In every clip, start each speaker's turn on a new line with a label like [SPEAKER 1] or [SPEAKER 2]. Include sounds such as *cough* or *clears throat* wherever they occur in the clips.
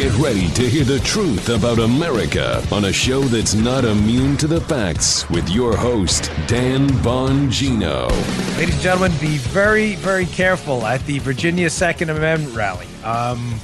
[SPEAKER 1] Get ready to hear the truth about America on a show that's not immune to the facts with your host, Dan Bongino.
[SPEAKER 2] Ladies and gentlemen, be very, very careful at the Virginia Second Amendment rally. Um,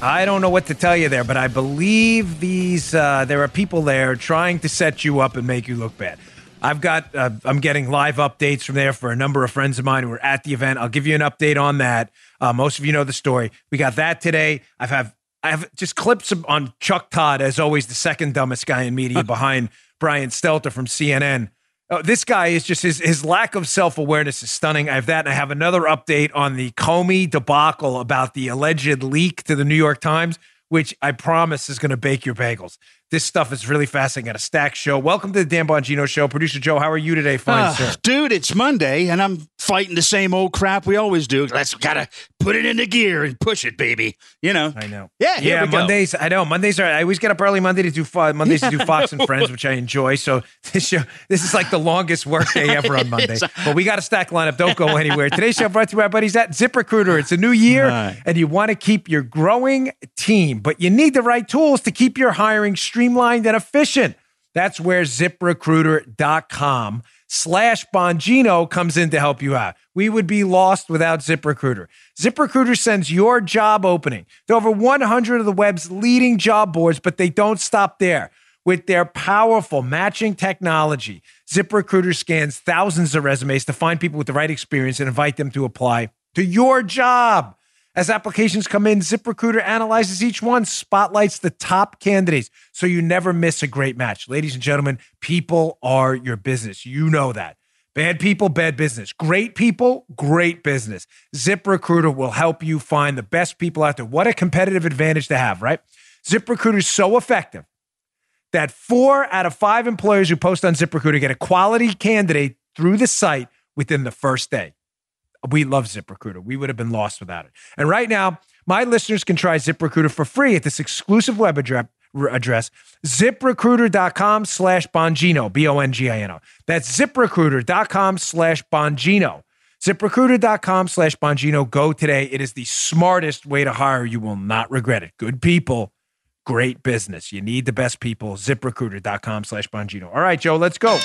[SPEAKER 2] I don't know what to tell you there, but I believe these uh, there are people there trying to set you up and make you look bad. I've got uh, I'm getting live updates from there for a number of friends of mine who were at the event. I'll give you an update on that. Uh, most of you know the story. We got that today. I've have I have just clips on Chuck Todd, as always, the second dumbest guy in media behind Brian Stelter from CNN. Oh, uh, this guy is just his his lack of self awareness is stunning. I have that, and I have another update on the Comey debacle about the alleged leak to the New York Times, which I promise is going to bake your bagels. This stuff is really fascinating. Got a stack show. Welcome to the Dan Bongino Show. Producer Joe, how are you today, fine uh, sir?
[SPEAKER 3] Dude, it's Monday, and I'm fighting the same old crap we always do. Let's gotta put it into gear and push it, baby. You know.
[SPEAKER 2] I know.
[SPEAKER 3] Yeah,
[SPEAKER 2] yeah. Mondays, I know. Mondays are. I always get up early Monday to do Mondays to do Fox and Friends, *laughs* which I enjoy. So this show, this is like the longest workday ever on *laughs* Monday. but we got a stack lineup. Don't go anywhere. Today's show brought to you by buddies at ZipRecruiter. It's a new year, right. and you want to keep your growing team, but you need the right tools to keep your hiring streamlined and efficient. That's where ziprecruiter.com slash Bongino comes in to help you out. We would be lost without ZipRecruiter. ZipRecruiter sends your job opening to over 100 of the web's leading job boards, but they don't stop there. With their powerful matching technology, ZipRecruiter scans thousands of resumes to find people with the right experience and invite them to apply to your job. As applications come in, ZipRecruiter analyzes each one, spotlights the top candidates, so you never miss a great match. Ladies and gentlemen, people are your business. You know that. Bad people, bad business. Great people, great business. ZipRecruiter will help you find the best people out there. What a competitive advantage to have, right? ZipRecruiter is so effective that four out of five employers who post on ZipRecruiter get a quality candidate through the site within the first day. We love ZipRecruiter. We would have been lost without it. And right now, my listeners can try ZipRecruiter for free at this exclusive web address, ziprecruiter.com slash Bongino, B O N G I N O. That's ziprecruiter.com slash Bongino. ZipRecruiter.com slash Bongino. Go today. It is the smartest way to hire. You will not regret it. Good people, great business. You need the best people. ZipRecruiter.com slash Bongino. All right, Joe, let's go.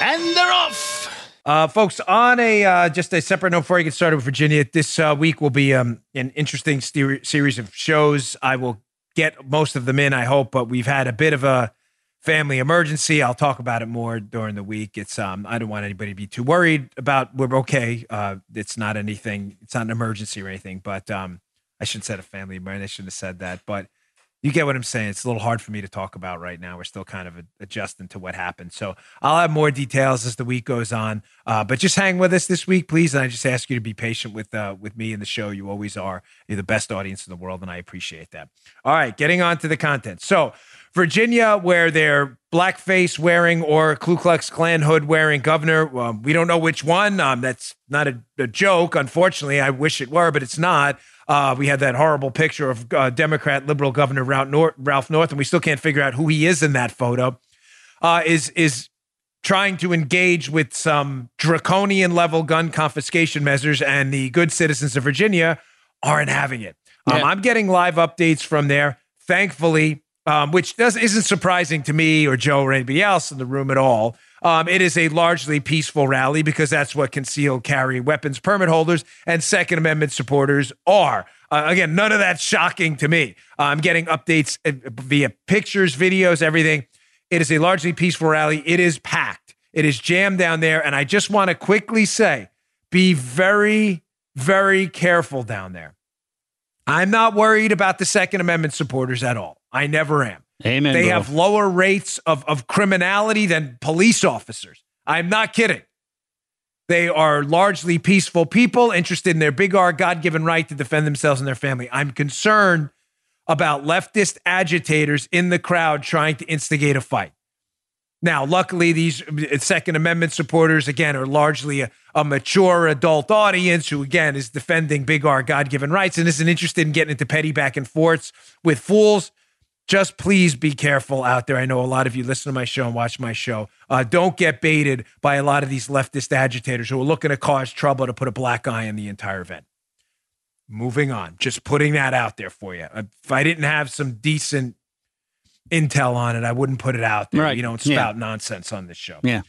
[SPEAKER 3] And they're off.
[SPEAKER 2] Uh, folks, on a uh, just a separate note before I get started with Virginia, this uh, week will be um, an interesting st- series of shows. I will get most of them in, I hope, but we've had a bit of a family emergency. I'll talk about it more during the week. It's um, I don't want anybody to be too worried about. We're okay. Uh, it's not anything. It's not an emergency or anything. But um, I shouldn't said a family emergency. I shouldn't have said that. But you get what I'm saying. It's a little hard for me to talk about right now. We're still kind of adjusting to what happened. So I'll have more details as the week goes on. Uh, but just hang with us this week, please. And I just ask you to be patient with uh, with me and the show. You always are. You're the best audience in the world, and I appreciate that. All right, getting on to the content. So Virginia, where they're blackface wearing or Ku Klux Klan hood wearing governor. Um, we don't know which one. Um, that's not a, a joke. Unfortunately, I wish it were, but it's not. Uh, we had that horrible picture of uh, Democrat liberal Governor Ralph Northam, Ralph Northam, and we still can't figure out who he is in that photo. Uh, is is trying to engage with some draconian level gun confiscation measures, and the good citizens of Virginia aren't having it. Um, yeah. I'm getting live updates from there. Thankfully, um, which does isn't surprising to me or Joe or anybody else in the room at all. Um, it is a largely peaceful rally because that's what concealed carry weapons permit holders and Second Amendment supporters are. Uh, again, none of that's shocking to me. Uh, I'm getting updates uh, via pictures, videos, everything. It is a largely peaceful rally. It is packed. It is jammed down there. And I just want to quickly say be very, very careful down there. I'm not worried about the Second Amendment supporters at all. I never am.
[SPEAKER 3] Amen.
[SPEAKER 2] They
[SPEAKER 3] bro.
[SPEAKER 2] have lower rates of, of criminality than police officers. I'm not kidding. They are largely peaceful people interested in their big R God given right to defend themselves and their family. I'm concerned about leftist agitators in the crowd trying to instigate a fight. Now, luckily, these uh, Second Amendment supporters, again, are largely a, a mature adult audience who, again, is defending big R God given rights and isn't interested in getting into petty back and forths with fools just please be careful out there. I know a lot of you listen to my show and watch my show. Uh, don't get baited by a lot of these leftist agitators who are looking to cause trouble to put a black eye on the entire event. Moving on. Just putting that out there for you. If I didn't have some decent intel on it, I wouldn't put it out there.
[SPEAKER 3] Right.
[SPEAKER 2] You don't
[SPEAKER 3] Yeah.
[SPEAKER 2] spout nonsense on this show.
[SPEAKER 3] Yeah.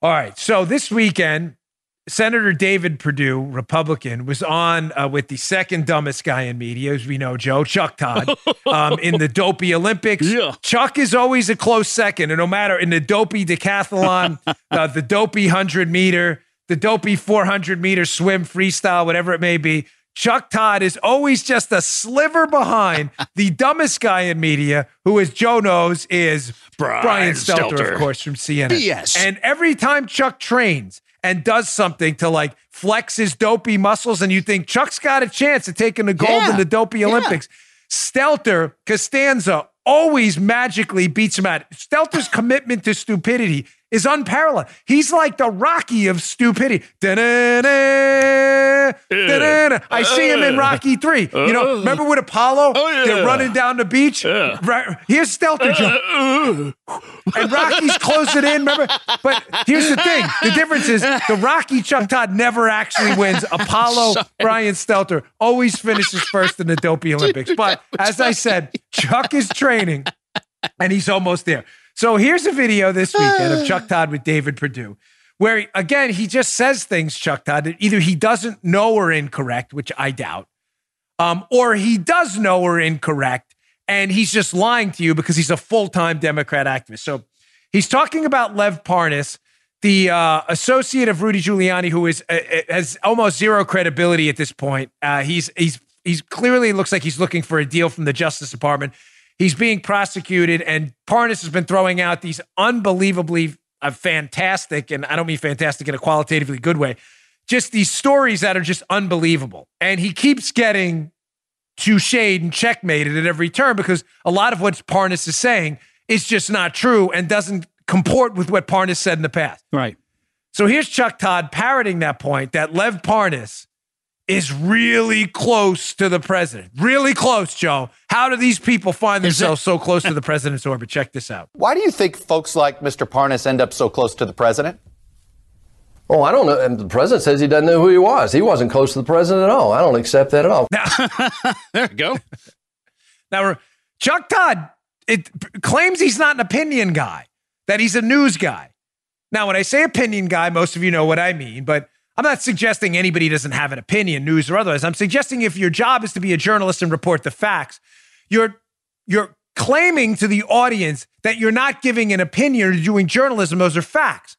[SPEAKER 2] All right. So this weekend, Senator David Perdue, Republican, was on uh, with the second dumbest guy in media, as we know, Joe, Chuck Todd, *laughs* um, in the dopey Olympics.
[SPEAKER 3] Yeah.
[SPEAKER 2] Chuck is always a close second. And no matter in the dopey decathlon, *laughs* uh, the dopey 100 meter, the dopey 400 meter swim, freestyle, whatever it may be, Chuck Todd is always just a sliver behind the dumbest guy in media, who, as Joe knows, is
[SPEAKER 3] Brian
[SPEAKER 2] Brian Stelter,
[SPEAKER 3] Stelter.
[SPEAKER 2] of course, from CNN.
[SPEAKER 3] Yes.
[SPEAKER 2] And every time Chuck trains and does something to like flex his dopey muscles, and you think Chuck's got a chance of taking the gold
[SPEAKER 3] Yeah.
[SPEAKER 2] in the dopey
[SPEAKER 3] Yeah.
[SPEAKER 2] Olympics, Stelter, Costanza always magically beats him out. Stelter's commitment to stupidity is unparalleled. He's like the Rocky of stupidity. Da-da-da, da-da-da. I see him in Rocky 3. You know, uh-huh. remember with Apollo?
[SPEAKER 3] Oh, yeah.
[SPEAKER 2] They're running down the beach.
[SPEAKER 3] Yeah.
[SPEAKER 2] Right, here's Stelter. Joe uh-huh. and Rocky's closing in. Remember, but here's the thing: the difference is the Rocky Chuck Todd never actually wins. *laughs* Apollo Brian Stelter always finishes first in the Dopey Olympics. *laughs* But as I said, Chuck is training, and he's almost there. So here's a video this *sighs* weekend of Chuck Todd with David Perdue. Where again, he just says things, Chuck Todd, that either he doesn't know are incorrect, which I doubt, um, or he does know are incorrect, and he's just lying to you because he's a full time Democrat activist. So he's talking about Lev Parnas, the uh, associate of Rudy Giuliani, who is uh, uh, has almost zero credibility at this point. Uh, he's he's he's clearly looks like he's looking for a deal from the Justice Department. He's being prosecuted, and Parnas has been throwing out these unbelievably uh, fantastic, and I don't mean fantastic in a qualitatively good way, just these stories that are just unbelievable. And he keeps getting to shade and checkmated at every turn because a lot of what Parnas is saying is just not true and doesn't comport with what Parnas said in the past.
[SPEAKER 3] Right.
[SPEAKER 2] So here's Chuck Todd parroting that point that Lev Parnas is really close to the president. Really close, Joe. How do these people find themselves so close to the president's orbit? Check this out.
[SPEAKER 4] Why do you think folks like Mr. Parnas end up so close to the president?
[SPEAKER 5] Oh, I don't know. And the president says he doesn't know who he was. He wasn't close to the president at all. I don't accept that at all.
[SPEAKER 3] Now, *laughs* There we go. *laughs*
[SPEAKER 2] Now, Chuck Todd it claims he's not an opinion guy, that he's a news guy. Now, when I say opinion guy, most of you know what I mean, but I'm not suggesting anybody doesn't have an opinion, news or otherwise. I'm suggesting if your job is to be a journalist and report the facts, you're you're claiming to the audience that you're not giving an opinion or doing journalism. Those are facts.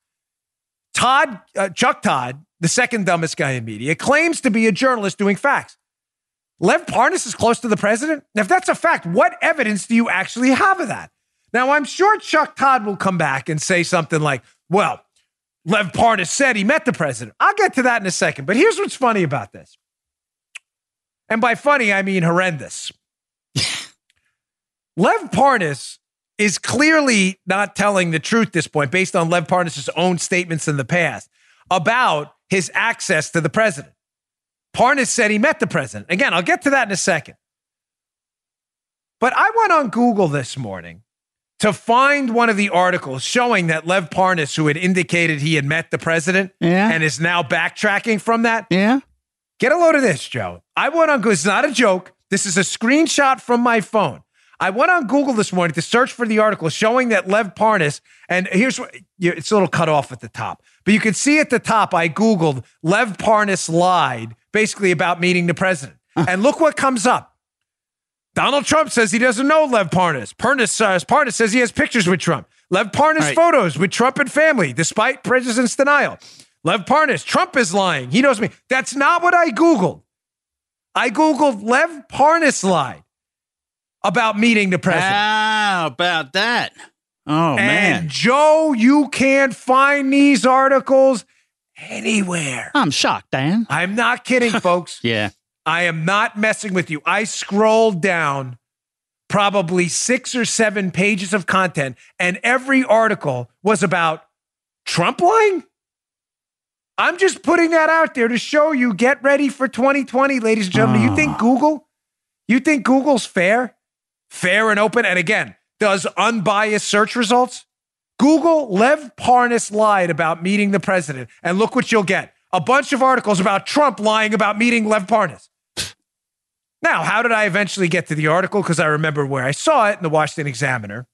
[SPEAKER 2] Todd, uh, Chuck Todd, the second dumbest guy in media, claims to be a journalist doing facts. Lev Parnas is close to the president? Now, if that's a fact, what evidence do you actually have of that? Now, I'm sure Chuck Todd will come back and say something like, well, Lev Parnas said he met the president. I'll get to that in a second. But here's what's funny about this. And by funny, I mean horrendous. *laughs* Lev Parnas is clearly not telling the truth this point based on Lev Parnas' own statements in the past about his access to the president. Parnas said he met the president. Again, I'll get to that in a second. But I went on Google this morning to find one of the articles showing that Lev Parnas, who had indicated he had met the president
[SPEAKER 3] Yeah.
[SPEAKER 2] and is now backtracking from that,
[SPEAKER 3] Yeah.
[SPEAKER 2] Get a load of this, Joe. I went on Google. It's not a joke. This is a screenshot from my phone. I went on Google this morning to search for the article showing that Lev Parnas, and here's what it's a little cut off at the top, but you can see at the top, I Googled Lev Parnas lied basically about meeting the president. And look what comes up. Donald Trump says he doesn't know Lev Parnas. Parnas, uh, Parnas says he has pictures with Trump. Lev Parnas
[SPEAKER 3] Right.
[SPEAKER 2] photos with Trump and family, despite president's denial. Lev Parnas, Trump is lying. He knows me. That's not what I Googled. I Googled Lev Parnas lied about meeting the president.
[SPEAKER 3] How about that? Oh,
[SPEAKER 2] and
[SPEAKER 3] man.
[SPEAKER 2] Joe, you can't find these articles anywhere.
[SPEAKER 3] I'm shocked, Dan.
[SPEAKER 2] I'm not kidding, folks. *laughs*
[SPEAKER 3] Yeah.
[SPEAKER 2] I am not messing with you. I scrolled down probably six or seven pages of content, and every article was about Trump lying. I'm just putting that out there to show you get ready for 2020, ladies and gentlemen. You think ah. Google, you think Google's fair, fair and open? And again, does unbiased search results? Google Lev Parnas lied about meeting the president, and look what you'll get a bunch of articles about Trump lying about meeting Lev Parnas. Now, how did I eventually get to the article? Because I remember where I saw it in the Washington Examiner.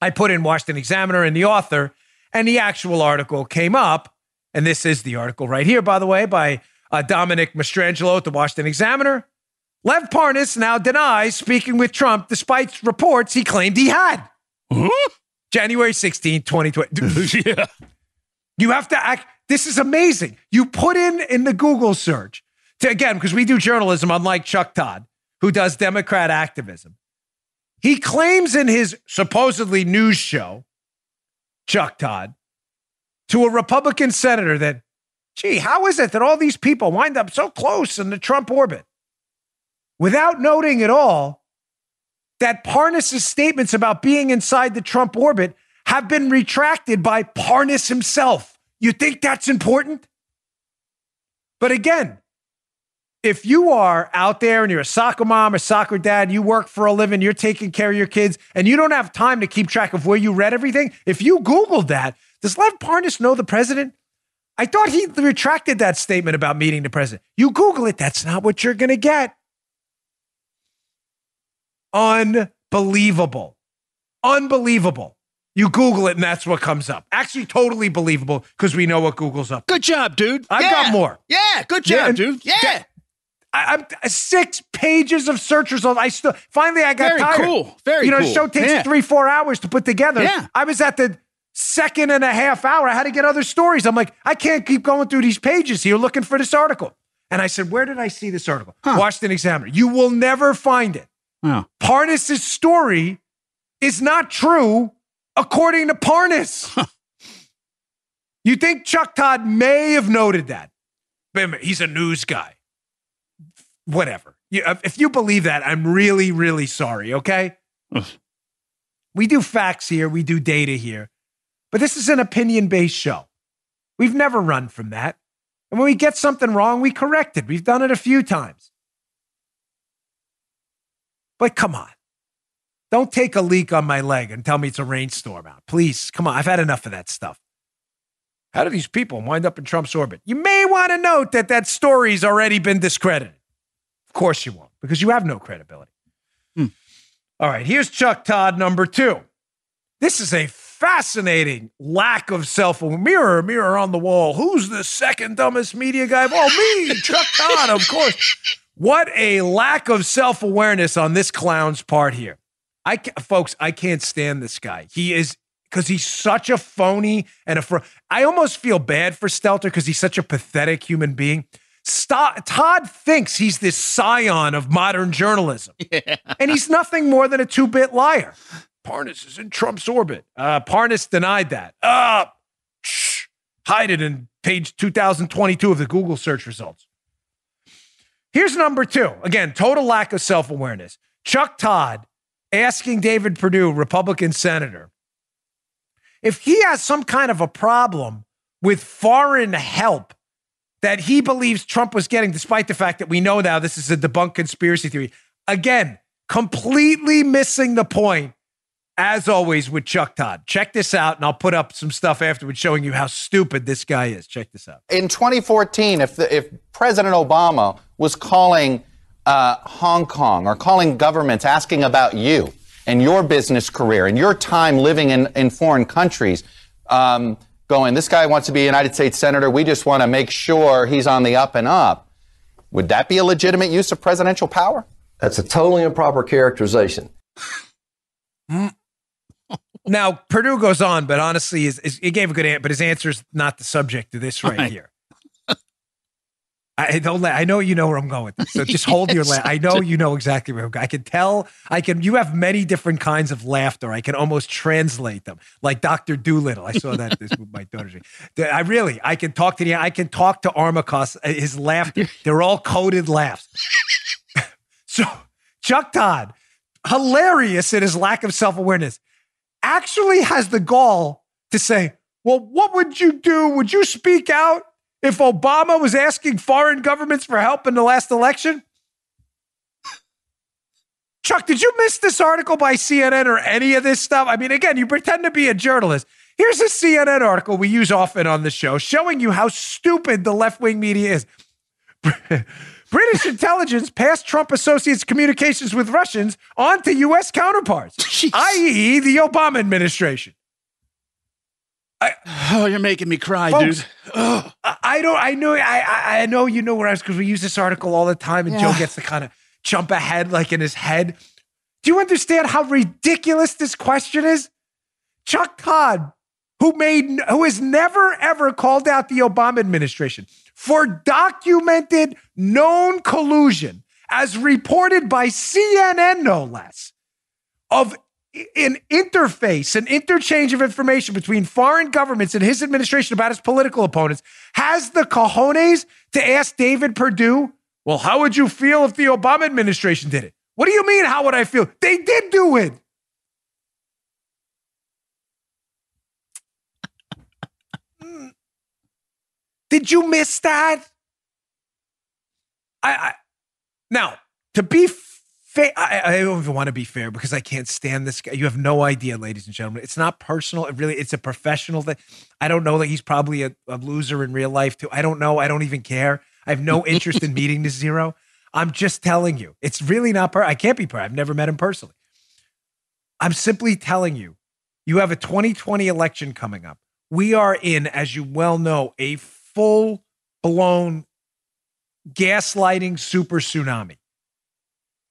[SPEAKER 2] I put in Washington Examiner and the author, and the actual article came up. And this is the article right here, by the way, by uh, Dominic Mastrangelo at the Washington Examiner. Lev Parnas now denies speaking with Trump despite reports he claimed he had. January 16, 2020. *laughs* *laughs*
[SPEAKER 3] yeah.
[SPEAKER 2] You have to act. This is amazing. You put in in the Google search to again because we do journalism, unlike Chuck Todd, who does Democrat activism. He claims in his supposedly news show, Chuck Todd, to a Republican senator that, gee, how is it that all these people wind up so close in the Trump orbit? Without noting at all that Parnas's statements about being inside the Trump orbit have been retracted by Parnas himself. You think that's important? But again, if you are out there and you're a soccer mom or soccer dad, you work for a living, you're taking care of your kids, and you don't have time to keep track of where you read everything, if you Googled that, does Lev Parnas know the president? I thought he retracted that statement about meeting the president. You Google it, that's not what you're going to get. Unbelievable. Unbelievable. You Google it and that's what comes up. Actually, totally believable because we know what Google's up.
[SPEAKER 3] Good job, dude.
[SPEAKER 2] I've
[SPEAKER 3] Yeah.
[SPEAKER 2] got more.
[SPEAKER 3] Yeah, good job,
[SPEAKER 2] and-
[SPEAKER 3] dude. Yeah.
[SPEAKER 2] Yeah. I, I'm uh, six pages of search results. I still finally I got
[SPEAKER 3] Very
[SPEAKER 2] tired.
[SPEAKER 3] cool. Very cool.
[SPEAKER 2] You know,
[SPEAKER 3] cool.
[SPEAKER 2] the show takes
[SPEAKER 3] Yeah.
[SPEAKER 2] three, four hours to put together.
[SPEAKER 3] Yeah.
[SPEAKER 2] I was at the second and a half hour. I had to get other stories. I'm like, I can't keep going through these pages here looking for this article. And I said, Where did I see this article? Washington Examiner. You will never find it.
[SPEAKER 3] Oh.
[SPEAKER 2] Parnas' story is not true according to Parnas. you think Chuck Todd may have noted that? He's a news guy. Whatever. You, if you believe that, I'm really, really sorry, okay? *sighs* we do facts here, we do data here, but this is an opinion based show. We've never run from that. And when we get something wrong, we correct it. We've done it a few times. But come on. Don't take a leak on my leg and tell me it's a rainstorm out. Please, come on. I've had enough of that stuff. How do these people wind up in Trump's orbit? You may want to note that that story's already been discredited. Of course you won't, because you have no credibility. Hmm. All right, here's Chuck Todd number two. This is a fascinating lack of self mirror, mirror on the wall. Who's the second dumbest media guy? Oh, me, Chuck Todd, of course. What a lack of self awareness on this clown's part here. I, folks, I can't stand this guy. He is because he's such a phony and a. Fr- I almost feel bad for Stelter because he's such a pathetic human being. Todd thinks he's this scion of modern journalism, *laughs* and he's nothing more than a two-bit liar. Parnas is in Trump's orbit. Uh, Parnas denied that. Uh, shh, hide it in page 2022 of the Google search results. Here's number two. Again, total lack of self awareness. Chuck Todd asking David Perdue, Republican senator, if he has some kind of a problem with foreign help that he believes Trump was getting, despite the fact that we know now this is a debunked conspiracy theory. Again, completely missing the point, as always, with Chuck Todd. Check this out, and I'll put up some stuff afterwards showing you how stupid this guy is. Check this out.
[SPEAKER 4] In 2014, if, the, if President Obama was calling uh, Hong Kong or calling governments asking about you and your business career and your time living in, in foreign countries, um, going, this guy wants to be a United States Senator, we just want to make sure he's on the up and up, would that be a legitimate use of presidential power?
[SPEAKER 5] That's a totally improper characterization. *laughs*
[SPEAKER 2] Now, Perdue goes on, but honestly, is, is, he gave a good answer, but his answer is not the subject of this right,
[SPEAKER 3] Right.
[SPEAKER 2] here. I don't. la- I know you know where I'm going with this, so just hold your laugh. I know you know exactly where I'm going. I can tell. I can. You have many different kinds of laughter. I can almost translate them, like Doctor Dolittle. I saw that this with my daughter. I really. I can talk to the. I can talk to Armacos. uh, His laughter. *laughs* They're all coded laughs. so Chuck Todd, hilarious in his lack of self awareness, actually has the gall to say, "Well, what would you do? Would you speak out?" If Obama was asking foreign governments for help in the last election? Chuck, did you miss this article by CNN or any of this stuff? I mean, again, you pretend to be a journalist. Here's a CNN article we use often on the show showing you how stupid the left wing media is. *laughs* British intelligence passed Trump associates' communications with Russians on to U.S. counterparts, *laughs* i.e., the Obama administration.
[SPEAKER 3] Oh, you're making me cry,
[SPEAKER 2] Folks,
[SPEAKER 3] dude. Ugh.
[SPEAKER 2] I I don't. I know. I I, I know you know where I was because we use this article all the time, and Joe gets to kind of jump ahead, like in his head. Do you understand how ridiculous this question is? Chuck Todd, who made, who has never ever called out the Obama administration for documented known collusion, as reported by CNN, no less, of an interface, an interchange of information between foreign governments and his administration about his political opponents, has the cojones to ask David Perdue, well, how would you feel if the Obama administration did it? What do you mean, how would I feel? They did do it. *laughs* Did you miss that? I, I now to be fair, I, I don't even want to be fair because I can't stand this guy. You have no idea, ladies and gentlemen. It's not personal. It really, it's a professional thing. I don't know that he's probably a, a loser in real life too. I don't know. I don't even care. I have no interest in *laughs* meeting this zero. I'm just telling you, it's really not. Per- I can't be. Per- I've never met him personally. I'm simply telling you, you have a 2020 election coming up. We are in, as you well know, a full blown gaslighting super tsunami.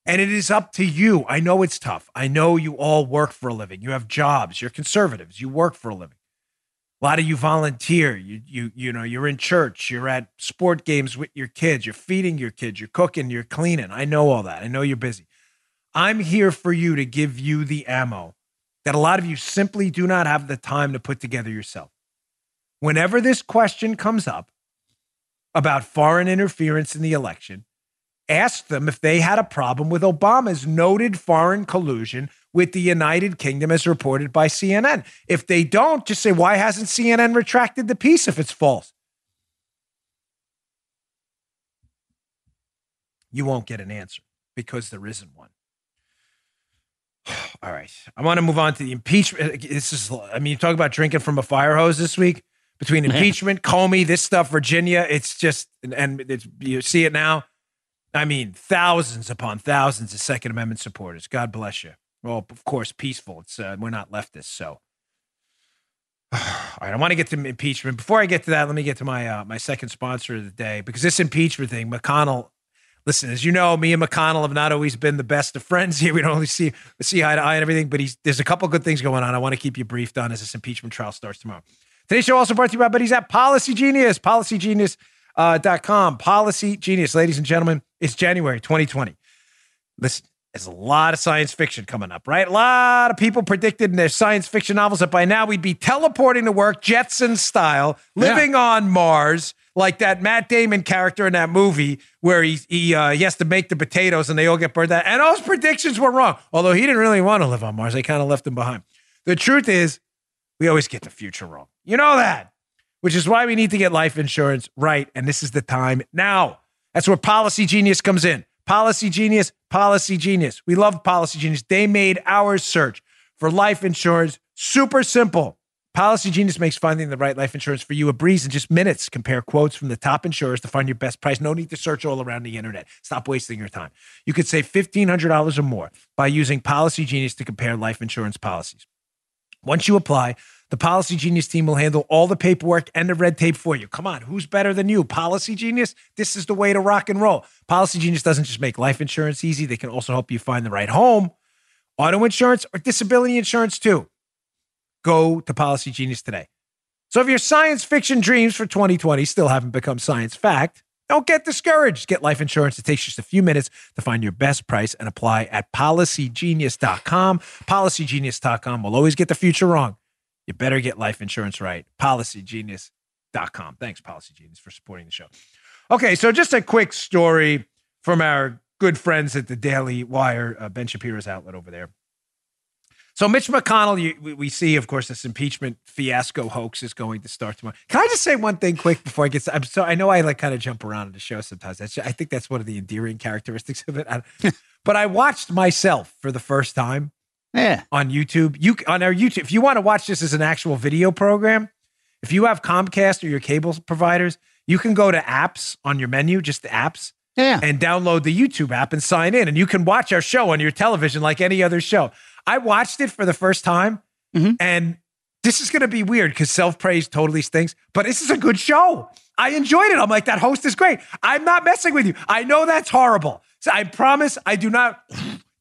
[SPEAKER 2] And it is up to you. I know it's tough. I know you all work for a living. You have jobs. You're conservatives. You work for a living. A lot of you volunteer. You you you know, you're in church, you're at sport games with your kids, you're feeding your kids, you're cooking, you're cleaning. I know all that. I know you're busy. I'm here for you to give you the ammo that a lot of you simply do not have the time to put together yourself. Whenever this question comes up about foreign interference in the election, ask them if they had a problem with Obama's noted foreign collusion with the United Kingdom as reported by CNN. If they don't, just say, why hasn't CNN retracted the piece if it's false? You won't get an answer because there isn't one. *sighs* All right. I want to move on to the impeachment. This is, I mean, you talk about drinking from a fire hose this week between impeachment, Comey, this stuff, Virginia. It's just, and, and it's, you see it now. I mean, thousands upon thousands of Second Amendment supporters. God bless you. Well, of course, peaceful. It's uh, we're not leftists, so. All right, I want to get to impeachment. Before I get to that, let me get to my uh, my second sponsor of the day because this impeachment thing, McConnell. Listen, as you know, me and McConnell have not always been the best of friends *laughs* here. We don't always see see eye to eye and everything, but he's there's a couple good things going on. I want to keep you briefed on as this impeachment trial starts tomorrow. Today's show also brought to you by buddies at Policy Genius, policygenius.com. Uh, com. Policy Genius, ladies and gentlemen, it's January 2020. Listen, there's a lot of science fiction coming up, right? A lot of people predicted in their science fiction novels that by now we'd be teleporting to work, Jetson style, living on Mars, like that Matt Damon character in that movie where he he, uh, he has to make the potatoes and they all get burned out. And those predictions were wrong, although he didn't really want to live on Mars. They kind of left him behind. The truth is, we always get the future wrong. You know that, which is why we need to get life insurance right. And this is the time now. That's where Policy Genius comes in. Policy Genius, Policy Genius. We love Policy Genius. They made our search for life insurance super simple. Policy Genius makes finding the right life insurance for you a breeze in just minutes. Compare quotes from the top insurers to find your best price. No need to search all around the internet. Stop wasting your time. You could save $1,500 or more by using Policy Genius to compare life insurance policies. Once you apply, the Policy Genius team will handle all the paperwork and the red tape for you. Come on, who's better than you? Policy Genius? This is the way to rock and roll. Policy Genius doesn't just make life insurance easy, they can also help you find the right home, auto insurance, or disability insurance too. Go to Policy Genius today. So if your science fiction dreams for 2020 still haven't become science fact, don't get discouraged. Get life insurance. It takes just a few minutes to find your best price and apply at policygenius.com. Policygenius.com will always get the future wrong. You better get life insurance right. Policygenius.com. Thanks, Policy Genius, for supporting the show. Okay, so just a quick story from our good friends at the Daily Wire, uh, Ben Shapiro's outlet over there. So Mitch McConnell, you, we, see, of course, this impeachment fiasco hoax is going to start tomorrow. Can I just say one thing quick before I get? I'm so I know I like kind of jump around in the show sometimes. That's I think that's one of the endearing characteristics of it. I, *laughs* but I watched myself for the first time
[SPEAKER 3] Yeah.
[SPEAKER 2] on YouTube. You on our YouTube, if you want to watch this as an actual video program, if you have Comcast or your cable providers, you can go to apps on your menu, just the apps,
[SPEAKER 3] Yeah.
[SPEAKER 2] and download the YouTube app and sign in. And you can watch our show on your television like any other show. I watched it for the first time,
[SPEAKER 3] Mhm.
[SPEAKER 2] and this is going to be weird because self praise totally stinks, but this is a good show. I enjoyed it. I'm like, that host is great. I'm not messing with you. I know that's horrible. So I promise I do not.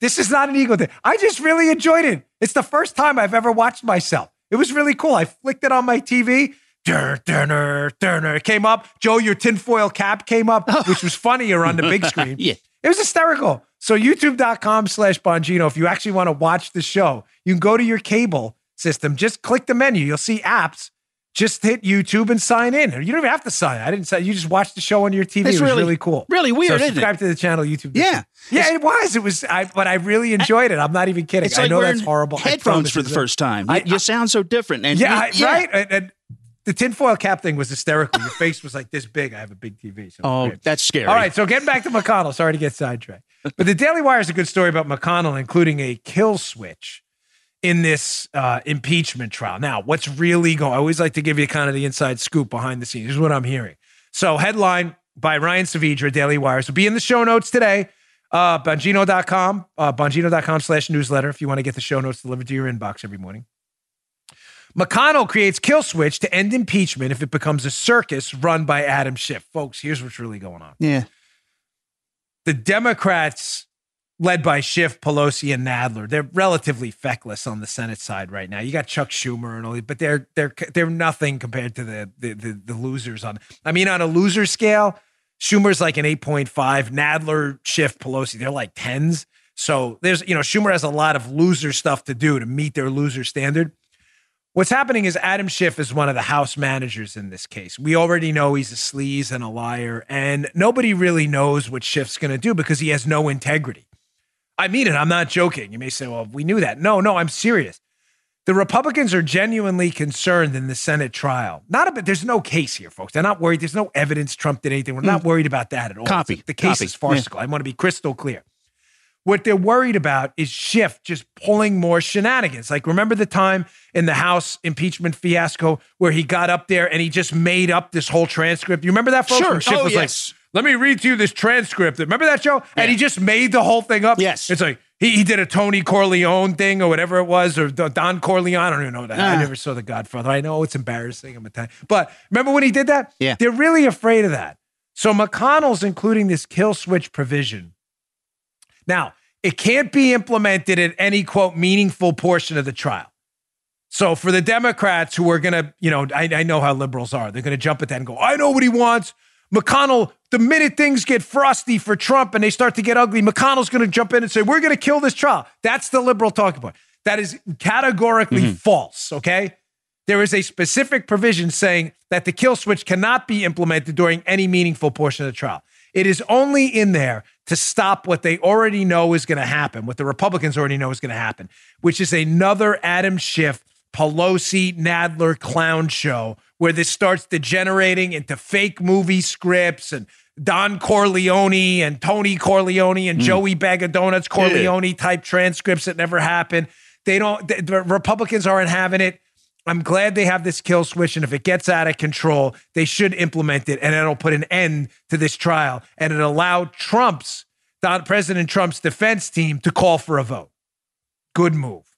[SPEAKER 2] This is not an ego thing. I just really enjoyed it. It's the first time I've ever watched myself. It was really cool. I flicked it on my TV. Dur, durner, durner. It came up. Joe, your tinfoil cap came up, *laughs* which was funnier on the big *laughs* screen.
[SPEAKER 3] Yeah.
[SPEAKER 2] It was hysterical. So youtube.com slash Bongino. If you actually want to watch the show, you can go to your cable system. Just click the menu. You'll see apps. Just hit YouTube and sign in. You don't even have to sign. I didn't sign. you just watch the show on your TV.
[SPEAKER 3] It's
[SPEAKER 2] it was really,
[SPEAKER 3] really-
[SPEAKER 2] cool.
[SPEAKER 3] really weird,
[SPEAKER 2] So
[SPEAKER 3] isn't it?
[SPEAKER 2] subscribe to the channel YouTube.
[SPEAKER 3] Yeah.
[SPEAKER 2] Yeah, it was. It was I but I really enjoyed it. I'm not even kidding.
[SPEAKER 3] It's
[SPEAKER 2] I know that's horrible.
[SPEAKER 3] Headphones for the
[SPEAKER 2] it's-
[SPEAKER 3] first time.
[SPEAKER 2] I-
[SPEAKER 3] you, sound so different. And
[SPEAKER 2] Yeah,
[SPEAKER 3] you-
[SPEAKER 2] I- right? And, and the tinfoil cap thing was hysterical. Your face was like this big. I have a big TV. So
[SPEAKER 3] Oh, that's scary.
[SPEAKER 2] All right, so getting back to McConnell. Sorry to get sidetracked. But the Daily Wire is a good story about McConnell, including a kill switch in this uh, impeachment trial. Now, what's really going? I always like to give you kind of the inside scoop behind the scenes. Here's what I'm hearing. So, headline by Ryan Saavedra, Daily Wire. So, be in the show notes today. Uh, Bongino.com, uh, Bongino.com slash newsletter if you want to get the show notes delivered to your inbox every morning. McConnell creates kill switch to end impeachment if it becomes a circus run by Adam Schiff. Folks, here's what's really going on
[SPEAKER 3] Yeah.
[SPEAKER 2] the Democrats, led by Schiff, Pelosi, and Nadler, they're relatively feckless on the Senate side right now. You got Chuck Schumer and all, but they're they're they're nothing compared to the the the, the losers on. I mean, on a loser scale, Schumer's like an eight point five. Nadler, Schiff, Pelosi, they're like tens. So there's you know Schumer has a lot of loser stuff to do to meet their loser standard. What's happening is Adam Schiff is one of the House managers in this case. We already know he's a sleaze and a liar, and nobody really knows what Schiff's going to do because he has no integrity. I mean it. I'm not joking. You may say, well, we knew that. No, no, I'm serious. The Republicans are genuinely concerned in the Senate trial. Not a bit. there's no case here, folks. They're not worried. There's no evidence Trump did anything. We're not mm. worried about that at all.
[SPEAKER 3] Copy.
[SPEAKER 2] The case
[SPEAKER 3] Copy.
[SPEAKER 2] is farcical. I want to be crystal clear. What they're worried about is Schiff just pulling more shenanigans. Like, remember the time in the House impeachment fiasco where he got up there and he just made up this whole transcript? You remember that, folks?
[SPEAKER 3] Sure.
[SPEAKER 2] Schiff
[SPEAKER 3] Oh,
[SPEAKER 2] was
[SPEAKER 3] yes.
[SPEAKER 2] like, let me read to you this transcript. Remember that show? And he just made the whole thing up.
[SPEAKER 3] Yes.
[SPEAKER 2] It's like he, he did a Tony Corleone thing or whatever it was, or Don Corleone. I don't even know that. I
[SPEAKER 3] Ah.
[SPEAKER 2] never saw The Godfather. I know it's embarrassing. I'm Italian. But remember when he did that?
[SPEAKER 3] Yeah.
[SPEAKER 2] They're really afraid of that. So McConnell's including this kill switch provision. Now, it can't be implemented at any quote meaningful portion of the trial. So for the Democrats who are going to, you know, I, I know how liberals are. They're going to jump at that and go, I know what he wants. McConnell, the minute things get frosty for Trump and they start to get ugly, McConnell's going to jump in and say, we're going to kill this trial. That's the liberal talking point. That is categorically mm-hmm. false. Okay. There is a specific provision saying that the kill switch cannot be implemented during any meaningful portion of the trial. It is only in there to stop what they already know is going to happen, what the Republicans already know is going to happen, which is another Adam Schiff, Pelosi, Nadler clown show where this starts degenerating into fake movie scripts and Don Corleone and Tony Corleone and hmm. Joey Bag of Donuts Corleone type transcripts that never happened. They don't, the, the Republicans aren't having it. I'm glad they have this kill switch. And if it gets out of control, they should implement it. And it'll put an end to this trial. And it allow Trump's, Don, President Trump's defense team to call for a vote. Good move.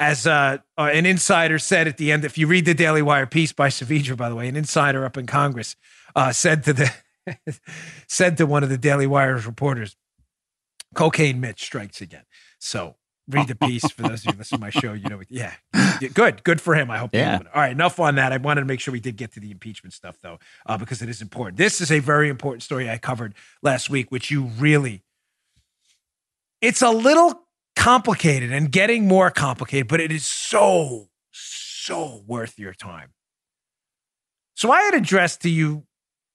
[SPEAKER 2] As uh, uh, an insider said at the end, if you read the Daily Wire piece by Saavedra, by the way, an insider up in Congress uh, said to the *laughs* said to one of the Daily Wire's reporters, "Cocaine Mitch strikes again." So read the piece for those of you who listen to my show. You know, yeah, good, good for him. I hope.
[SPEAKER 3] Yeah.
[SPEAKER 2] All right, enough on that. I wanted to make sure we did get to the impeachment stuff though, uh, because it is important. This is a very important story I covered last week, which you really. It's a little complicated and getting more complicated, but it is so, so worth your time. So I had addressed to you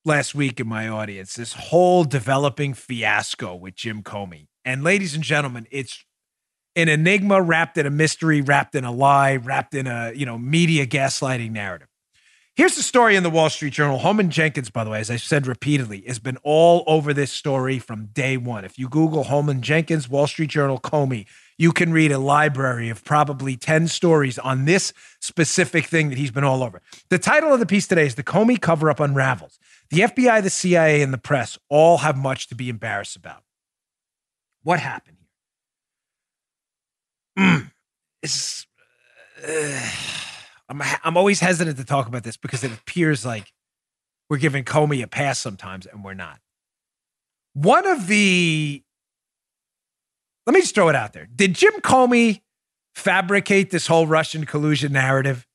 [SPEAKER 2] last week in my audience this whole developing fiasco with Jim Comey. And ladies and gentlemen, it's an enigma wrapped in a mystery, wrapped in a lie, wrapped in a, you know, media gaslighting narrative. Here's the story in the Wall Street Journal. Holman Jenkins, by the way, as I said repeatedly, has been all over this story from day one. If you Google Holman Jenkins, Wall Street Journal, Comey, you can read a library of probably 10 stories on this specific thing that he's been all over. The title of the piece today is The Comey Cover Up Unravels. The FBI, the CIA, and the press all have much to be embarrassed about. What happened here? *clears throat* Mm. It's, uh, I'm, I'm always hesitant to talk about this because it appears like we're giving Comey a pass sometimes, and we're not. One of the, let me just throw it out there. Did Jim Comey fabricate this whole Russian collusion narrative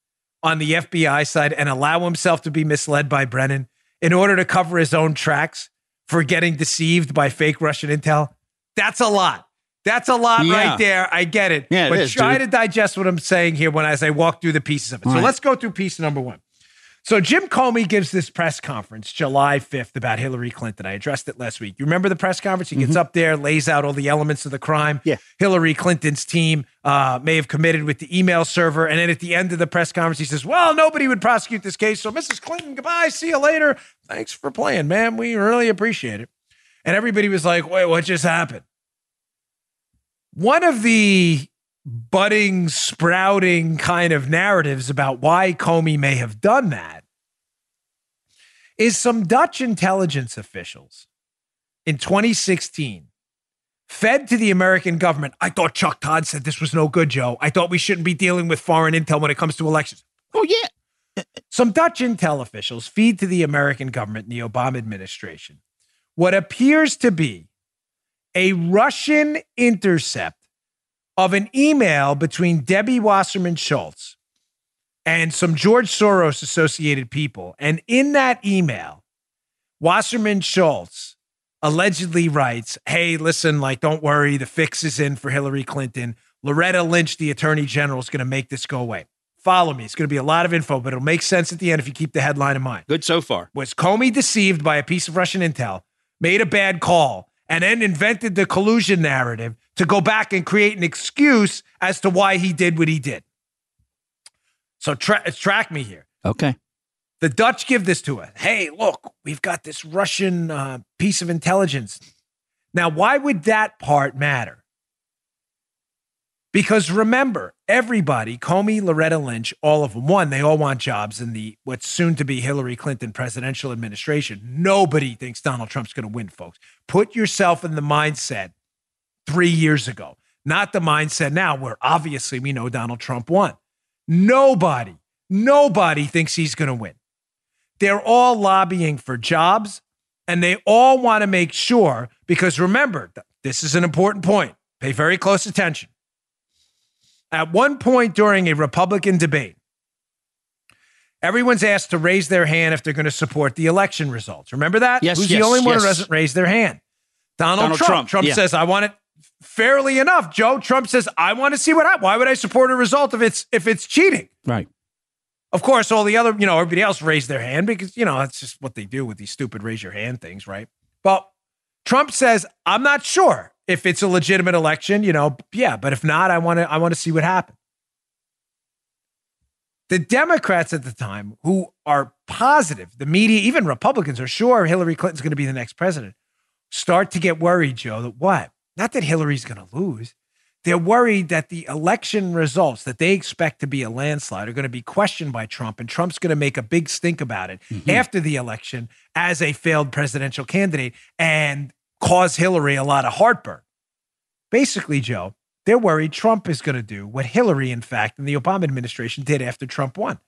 [SPEAKER 2] on the FBI side and allow himself to be misled by Brennan in order to cover his own tracks for getting deceived by fake Russian intel? That's a lot. That's a lot
[SPEAKER 3] Yeah.
[SPEAKER 2] right there. I get it.
[SPEAKER 3] Yeah, it
[SPEAKER 2] but
[SPEAKER 3] is,
[SPEAKER 2] try
[SPEAKER 3] dude.
[SPEAKER 2] to digest what I'm saying here when as I walk through the pieces of it. So
[SPEAKER 3] Right.
[SPEAKER 2] let's go through piece number one. So Jim Comey gives this press conference July 5th about Hillary Clinton. I addressed it last week. You remember the press conference? He gets up there, lays out all the elements of the crime.
[SPEAKER 3] Mm-hmm. Yeah.
[SPEAKER 2] Hillary Clinton's team uh, may have committed with the email server. And then at the end of the press conference, he says, Well, nobody would prosecute this case. So, Mrs. Clinton, goodbye. See you later. Thanks for playing, man. We really appreciate it. And everybody was like, Wait, what just happened? One of the budding, sprouting kind of narratives about why Comey may have done that is some Dutch intelligence officials in 2016 fed to the American government. I thought Chuck Todd said this was no good, Joe. I thought we shouldn't be dealing with foreign intel when it comes to elections.
[SPEAKER 3] Oh yeah.
[SPEAKER 2] Some Dutch intel officials feed to the American government in the Obama administration what appears to be a Russian intercept of an email between Debbie Wasserman Schultz and some George Soros associated people. And in that email, Wasserman Schultz allegedly writes, Hey, listen, like, don't worry, the fix is in for Hillary Clinton. Loretta Lynch, the attorney general, is going to make this go away. Follow me. It's going to be a lot of info, but it'll make sense at the end if you keep the headline in mind.
[SPEAKER 3] Good so far.
[SPEAKER 2] Was Comey deceived by a piece of Russian intel, made a bad call, and then invented the collusion narrative to go back and create an excuse as to why he did what he did? So tra- track me here.
[SPEAKER 3] Okay.
[SPEAKER 2] The Dutch give this to us. Hey, look, we've got this Russian uh, piece of intelligence. Now, why would that part matter? Because remember, everybody, Comey, Loretta Lynch, all of them, one, they all want jobs in the what's soon to be Hillary Clinton presidential administration. Nobody thinks Donald Trump's going to win, folks. Put yourself in the mindset three years ago, not the mindset now where obviously we know Donald Trump won. Nobody, nobody thinks he's going to win. They're all lobbying for jobs and they all want to make sure, because remember, this is an important point. Pay very close attention. At one point during a Republican debate, everyone's asked to raise their hand if they're going to support the election results. Remember that?
[SPEAKER 3] Yes,
[SPEAKER 2] Who's the
[SPEAKER 3] yes,
[SPEAKER 2] only one who doesn't raise their hand? Donald,
[SPEAKER 3] Donald
[SPEAKER 2] Trump.
[SPEAKER 3] Trump,
[SPEAKER 2] Trump
[SPEAKER 3] yeah.
[SPEAKER 2] says, I want it fairly enough. Joe Trump says, I want to see what happens. Why would I support a result if it's if it's cheating?
[SPEAKER 3] Right.
[SPEAKER 2] Of course, all the other, you know, everybody else raised their hand because, you know, that's just what they do with these stupid raise your hand things, right? But Trump says, I'm not sure if it's a legitimate election, you know, yeah, but if not, I want to I want to see what happens. The Democrats at the time, who are positive, the media, even Republicans are sure Hillary Clinton's going to be the next president, start to get worried, Joe, that what? Not that Hillary's going to lose. They're worried that the election results that they expect to be a landslide are going to be questioned by Trump, and Trump's going to make a big stink about it mm-hmm. after the election as a failed presidential candidate and cause Hillary a lot of heartburn. Basically, Joe, they're worried Trump is going to do what Hillary, in fact, and the Obama administration did after Trump won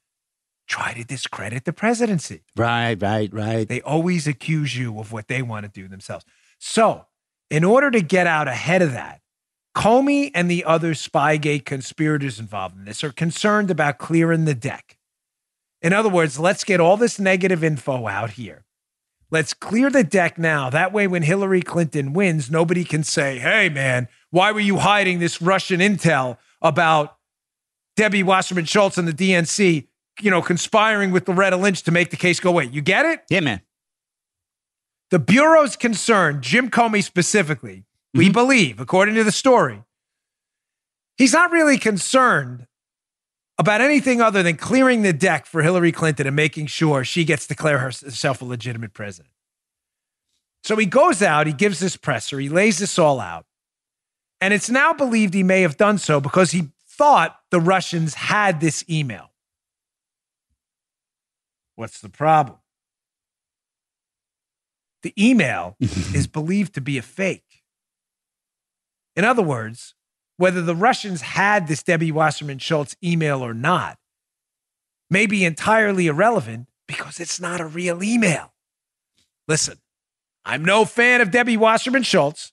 [SPEAKER 2] try to discredit the presidency.
[SPEAKER 3] Right, right, right.
[SPEAKER 2] They always accuse you of what they want to do themselves. So, in order to get out ahead of that, Comey and the other Spygate conspirators involved in this are concerned about clearing the deck. In other words, let's get all this negative info out here. Let's clear the deck now. That way, when Hillary Clinton wins, nobody can say, hey, man, why were you hiding this Russian intel about Debbie Wasserman Schultz and the DNC, you know, conspiring with Loretta Lynch to make the case go away? You get it?
[SPEAKER 3] Yeah, man.
[SPEAKER 2] The Bureau's concerned, Jim Comey specifically, we mm-hmm. believe, according to the story, he's not really concerned about anything other than clearing the deck for Hillary Clinton and making sure she gets to declare herself a legitimate president. So he goes out, he gives this presser, he lays this all out. And it's now believed he may have done so because he thought the Russians had this email. What's the problem? the email *laughs* is believed to be a fake. In other words, whether the Russians had this Debbie Wasserman Schultz email or not may be entirely irrelevant because it's not a real email. Listen, I'm no fan of Debbie Wasserman Schultz.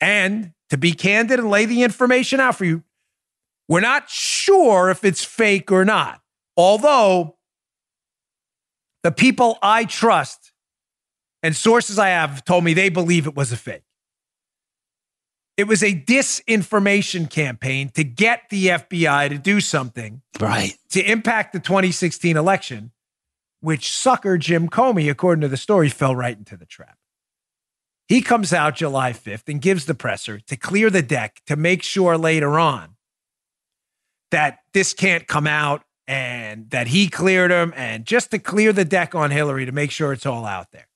[SPEAKER 2] And to be candid and lay the information out for you, we're not sure if it's fake or not. Although the people I trust and sources I have told me they believe it was a fake. It was a disinformation campaign to get the FBI to do something
[SPEAKER 3] Right.
[SPEAKER 2] to impact the 2016 election, which sucker Jim Comey, according to the story, fell right into the trap. He comes out July 5th and gives the presser to clear the deck to make sure later on that this can't come out and that he cleared him and just to clear the deck on Hillary to make sure it's all out there.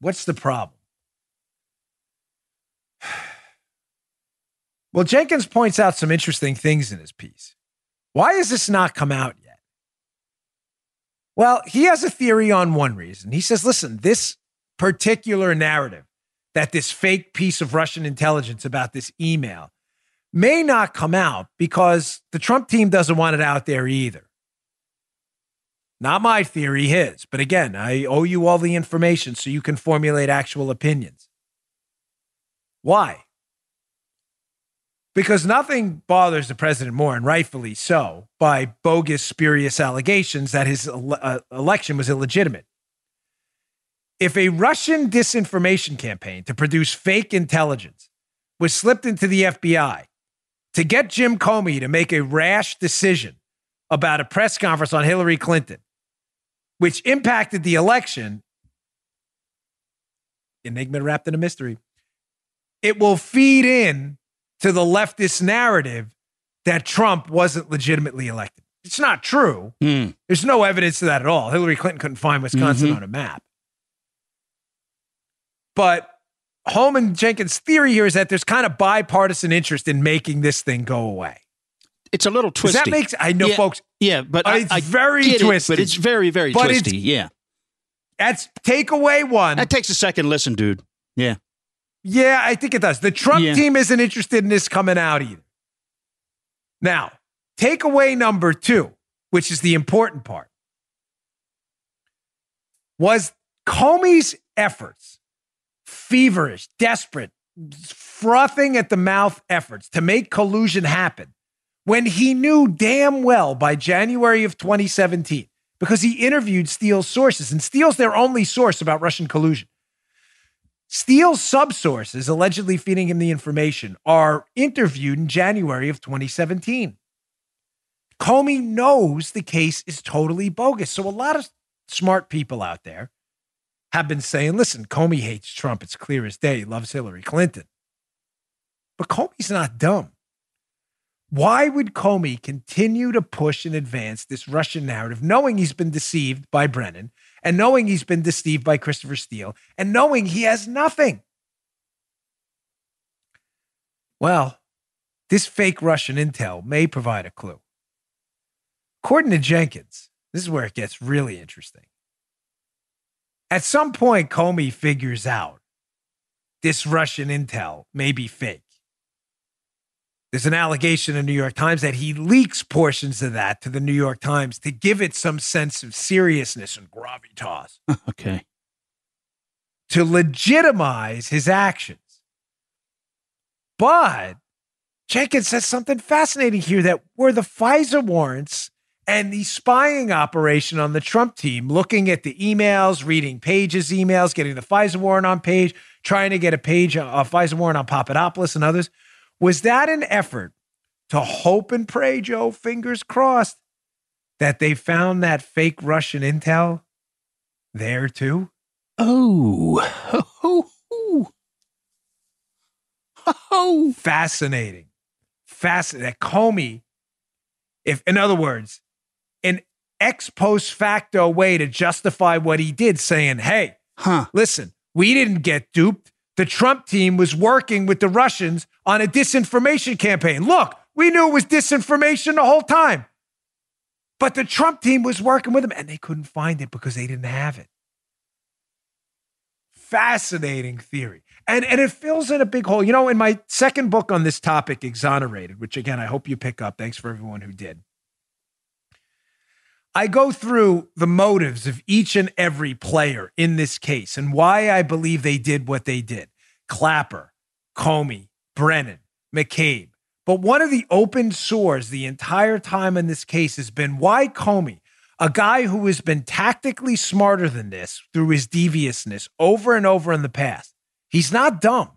[SPEAKER 2] What's the problem? Well, Jenkins points out some interesting things in his piece. Why has this not come out yet? Well, he has a theory on one reason. He says, listen, this particular narrative that this fake piece of Russian intelligence about this email may not come out because the Trump team doesn't want it out there either. Not my theory, his. But again, I owe you all the information so you can formulate actual opinions. Why? Because nothing bothers the president more, and rightfully so, by bogus, spurious allegations that his ele- uh, election was illegitimate. If a Russian disinformation campaign to produce fake intelligence was slipped into the FBI to get Jim Comey to make a rash decision about a press conference on Hillary Clinton, which impacted the election, enigma wrapped in a mystery, it will feed in to the leftist narrative that Trump wasn't legitimately elected. It's not true.
[SPEAKER 3] Hmm.
[SPEAKER 2] There's no evidence of that at all. Hillary Clinton couldn't find Wisconsin on a map. But Holman Jenkins' theory here is that there's kind of bipartisan interest in making this thing go away.
[SPEAKER 3] It's a little twisty.
[SPEAKER 2] that makes I know,
[SPEAKER 3] yeah,
[SPEAKER 2] folks,
[SPEAKER 3] Yeah, but I,
[SPEAKER 2] it's
[SPEAKER 3] I
[SPEAKER 2] very
[SPEAKER 3] get it,
[SPEAKER 2] twisty.
[SPEAKER 3] but it's very, very
[SPEAKER 2] But
[SPEAKER 3] twisty. Yeah,
[SPEAKER 2] that's takeaway one.
[SPEAKER 3] that takes a second listen, dude. Yeah,
[SPEAKER 2] Yeah, I think it does. The Trump
[SPEAKER 3] Yeah.
[SPEAKER 2] team isn't interested in this coming out either. Now, takeaway number two, which is the important part, was Comey's efforts, feverish, desperate, frothing at the mouth efforts to make collusion happen when he knew damn well by January of 2017, because he interviewed Steele's sources, and Steele's their only source about Russian collusion. Steele's subsources allegedly feeding him the information are interviewed in January of 2017. Comey knows the case is totally bogus. So a lot of smart people out there have been saying, listen, Comey hates Trump. It's clear as day. He loves Hillary Clinton. But Comey's not dumb. Why would Comey continue to push and advance this Russian narrative, knowing he's been deceived by Brennan and knowing he's been deceived by Christopher Steele and knowing he has nothing? Well, this fake Russian intel may provide a clue. According to Jenkins, this is where it gets really interesting. At some point, Comey figures out this Russian intel may be fake. There's an allegation in the New York Times that he leaks portions of that to the New York Times to give it some sense of seriousness and gravitas *laughs*
[SPEAKER 3] okay.
[SPEAKER 2] to legitimize his actions. But Jenkins says something fascinating here that were the FISA warrants and the spying operation on the Trump team, looking at the emails, reading Page's emails, getting the FISA warrant on Page, trying to get a page, a FISA warrant on Papadopoulos and others. Was that an effort to hope and pray, Joe, fingers crossed, that they found that fake Russian intel there too?
[SPEAKER 3] Oh, oh, *laughs*
[SPEAKER 2] fascinating. Fascinating. That Comey, if in other words, an ex post facto way to justify what he did, saying, hey,
[SPEAKER 3] Huh.
[SPEAKER 2] listen, we didn't get duped. The Trump team was working with the Russians on a disinformation campaign. Look, we knew it was disinformation the whole time. But the Trump team was working with them and they couldn't find it because they didn't have it. Fascinating theory. And, and it fills in a big hole. You know, in my second book on this topic, Exonerated, which again, I hope you pick up. Thanks for everyone who did. I go through the motives of each and every player in this case and why I believe they did what they did. Clapper, Comey, Brennan, McCabe. But one of the open sores the entire time in this case has been why Comey, a guy who has been tactically smarter than this through his deviousness over and over in the past. He's not dumb.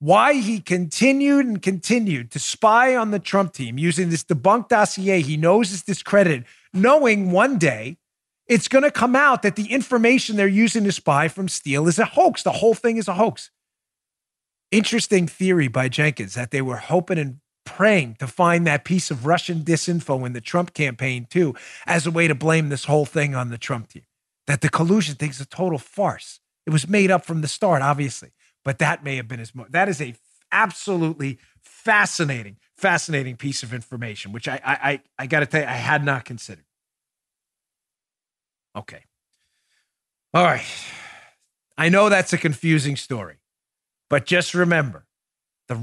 [SPEAKER 2] Why he continued and continued to spy on the Trump team using this debunked dossier he knows is discredited knowing one day it's going to come out that the information they're using to spy from Steele is a hoax. The whole thing is a hoax. Interesting theory by Jenkins that they were hoping and praying to find that piece of Russian disinfo in the Trump campaign, too, as a way to blame this whole thing on the Trump team. That the collusion thing is a total farce. It was made up from the start, obviously, but that may have been his. Mo- that is a absolutely fascinating, fascinating piece of information, which I I I, I got to tell you, I had not considered. Okay. All right. I know that's a confusing story, but just remember, the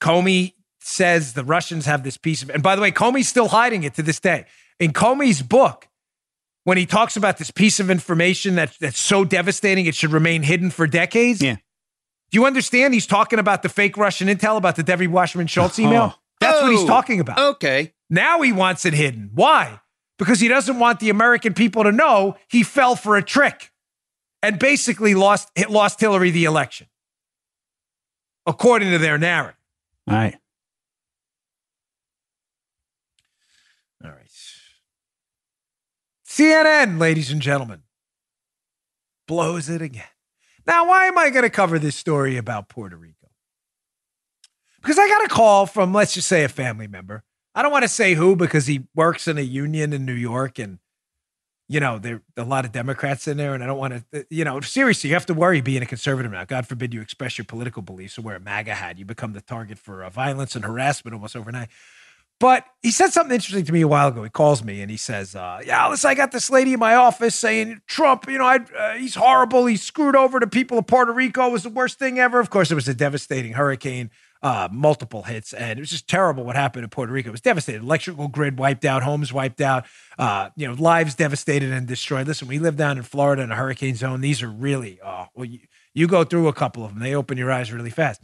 [SPEAKER 2] Comey says the Russians have this piece of, and by the way, Comey's still hiding it to this day. In Comey's book, when he talks about this piece of information that, that's so devastating it should remain hidden for decades,
[SPEAKER 3] Yeah.
[SPEAKER 2] do you understand? He's talking about the fake Russian intel about the Debbie Wasserman Schultz oh. email.
[SPEAKER 3] Oh.
[SPEAKER 2] That's what he's
[SPEAKER 3] Oh,
[SPEAKER 2] talking about.
[SPEAKER 3] Okay.
[SPEAKER 2] Now he wants it hidden. Why? Because he doesn't want the American people to know he fell for a trick and basically lost lost Hillary the election, according to their narrative.
[SPEAKER 3] All right.
[SPEAKER 2] All right. CNN, ladies and gentlemen, blows it again. Now, why am I going to cover this story about Puerto Rico? Because I got a call from, let's just say, a family member. I don't want to say who because he works in a union in New York and, you know, there a lot of Democrats in there. And I don't want to, you know, seriously, you have to worry being a conservative now. God forbid you express your political beliefs or wear a MAGA hat. You become the target for uh, violence and harassment almost overnight. But he said something interesting to me a while ago. He calls me and he says, uh, "Yeah, listen, I got this lady in my office saying Trump, you know, I, uh, he's horrible. He screwed over the people of Puerto Rico. It was the worst thing ever. Of course, it was a devastating hurricane, uh, multiple hits, and it was just terrible what happened in Puerto Rico. It was devastated. Electrical grid wiped out, homes wiped out, uh, you know, lives devastated and destroyed. Listen, we live down in Florida in a hurricane zone. These are really, oh, well, you, you go through a couple of them. They open your eyes really fast."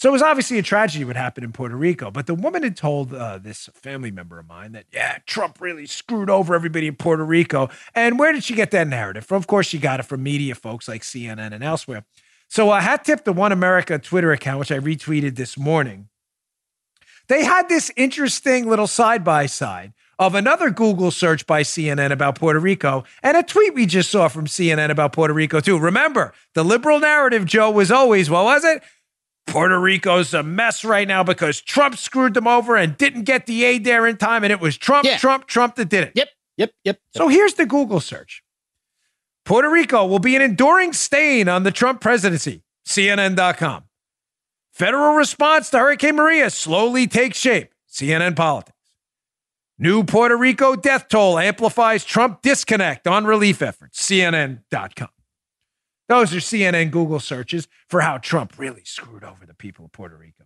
[SPEAKER 2] So it was obviously a tragedy what happened in Puerto Rico. But the woman had told uh, this family member of mine that, yeah, Trump really screwed over everybody in Puerto Rico. And where did she get that narrative from? Of course, she got it from media folks like CNN and elsewhere. So I hat tip the One America Twitter account, which I retweeted this morning. They had this interesting little side by side of another Google search by CNN about Puerto Rico and a tweet we just saw from CNN about Puerto Rico, too. Remember, the liberal narrative, Joe, was always, what was it? Puerto Rico's a mess right now because Trump screwed them over and didn't get the aid there in time. And it was Trump,
[SPEAKER 3] Yeah.
[SPEAKER 2] Trump, Trump that did it.
[SPEAKER 3] Yep. Yep. Yep.
[SPEAKER 2] So here's the Google search Puerto Rico will be an enduring stain on the Trump presidency. CNN.com. Federal response to Hurricane Maria slowly takes shape. CNN Politics. New Puerto Rico death toll amplifies Trump disconnect on relief efforts. CNN.com. Those are CNN Google searches for how Trump really screwed over the people of Puerto Rico.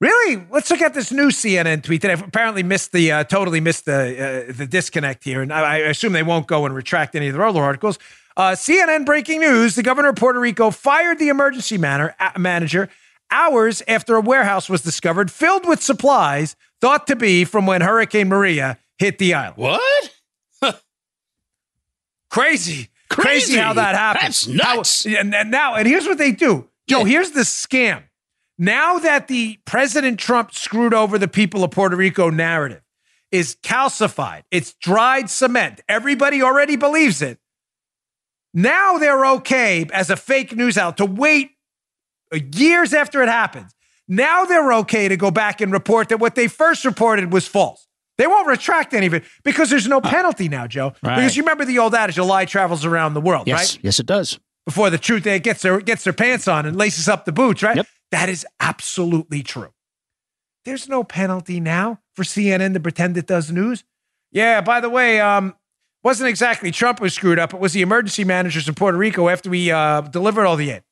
[SPEAKER 2] Really? Let's look at this new CNN tweet that I've apparently missed the uh, totally missed the uh, the disconnect here, and I, I assume they won't go and retract any of their other articles. Uh, CNN breaking news: The governor of Puerto Rico fired the emergency manor, uh, manager hours after a warehouse was discovered filled with supplies thought to be from when Hurricane Maria hit the island.
[SPEAKER 3] What?
[SPEAKER 2] Crazy.
[SPEAKER 3] Crazy.
[SPEAKER 2] how that happens.
[SPEAKER 3] That's nuts.
[SPEAKER 2] How- and, and now, and here's what they do. Joe, here's the scam. Now that the President Trump screwed over the people of Puerto Rico narrative is calcified, it's dried cement. Everybody already believes it. Now they're okay as a fake news out to wait uh, years after it happens. Now they're okay to go back and report that what they first reported was false. They won't retract any of it because there's no penalty now, Joe.
[SPEAKER 3] Right.
[SPEAKER 2] Because you remember the old adage, a lie travels around the world,
[SPEAKER 3] Yes.
[SPEAKER 2] right?
[SPEAKER 3] Yes, it does.
[SPEAKER 2] Before the truth eh, gets their gets their pants on and laces up the boots, right?
[SPEAKER 3] Yep.
[SPEAKER 2] That is absolutely true. There's no penalty now for CNN to pretend it does news. Yeah, by the way, um, wasn't exactly Trump who screwed up. It was the emergency managers in Puerto Rico after we uh, delivered all the aid.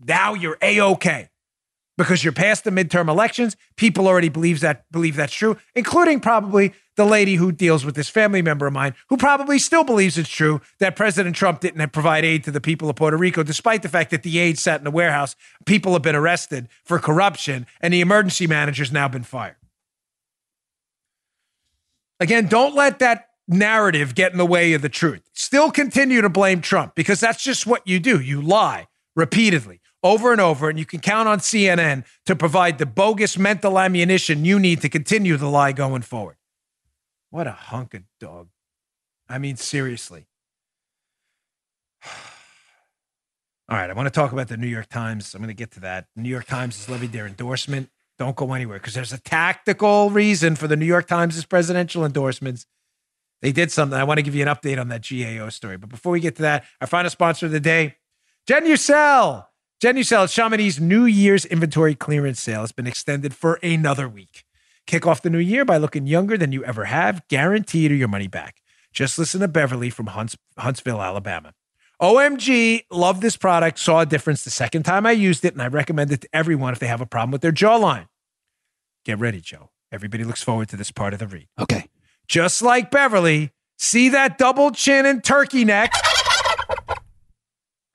[SPEAKER 2] Now you're a okay because you're past the midterm elections. People already believes that believe that's true, including probably the lady who deals with this family member of mine, who probably still believes it's true that President Trump didn't provide aid to the people of Puerto Rico, despite the fact that the aid sat in the warehouse. People have been arrested for corruption, and the emergency manager's now been fired. Again, don't let that narrative get in the way of the truth. Still continue to blame Trump because that's just what you do. You lie repeatedly over and over, and you can count on CNN to provide the bogus mental ammunition you need to continue the lie going forward. What a hunk of dog. I mean, seriously. *sighs* All right, I want to talk about the New York Times. I'm going to get to that. The New York Times has levied their endorsement. Don't go anywhere because there's a tactical reason for the New York Times' presidential endorsements. They did something. I want to give you an update on that GAO story. But before we get to that, our final sponsor of the day, Genucel. Genucel, Chamonix's New Year's inventory clearance sale has been extended for another week. Kick off the new year by looking younger than you ever have, guaranteed or your money back. Just listen to Beverly from Hunts- Huntsville, Alabama. OMG, love this product, saw a difference the second time I used it, and I recommend it to everyone if they have a problem with their jawline. Get ready, Joe. Everybody looks forward to this part of the read.
[SPEAKER 3] Okay.
[SPEAKER 2] Just like Beverly, see that double chin and turkey neck?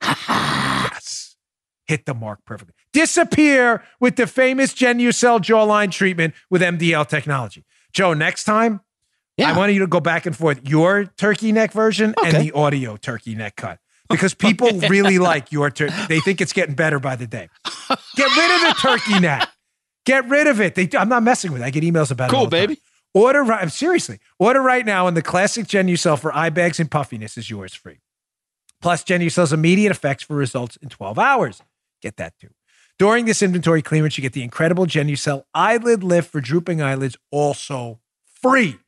[SPEAKER 2] *laughs* yes. Hit the mark perfectly. Disappear with the famous Genucel jawline treatment with MDL technology. Joe, next time,
[SPEAKER 3] Yeah.
[SPEAKER 2] I want you to go back and forth your turkey neck version and the audio turkey neck cut because people really *laughs* like your turkey. They think it's getting better by the day. Get rid of the turkey neck. Get rid of it. They, I'm not messing with it. I get emails about it.
[SPEAKER 3] Cool,
[SPEAKER 2] the time.
[SPEAKER 3] baby.
[SPEAKER 2] Order right. Seriously, order right now, and the classic Genucel for eye bags and puffiness is yours free. Plus, Genucel's immediate effects for results in 12 hours. Get that too. During this inventory clearance, you get the incredible Genucel eyelid lift for drooping eyelids, also free.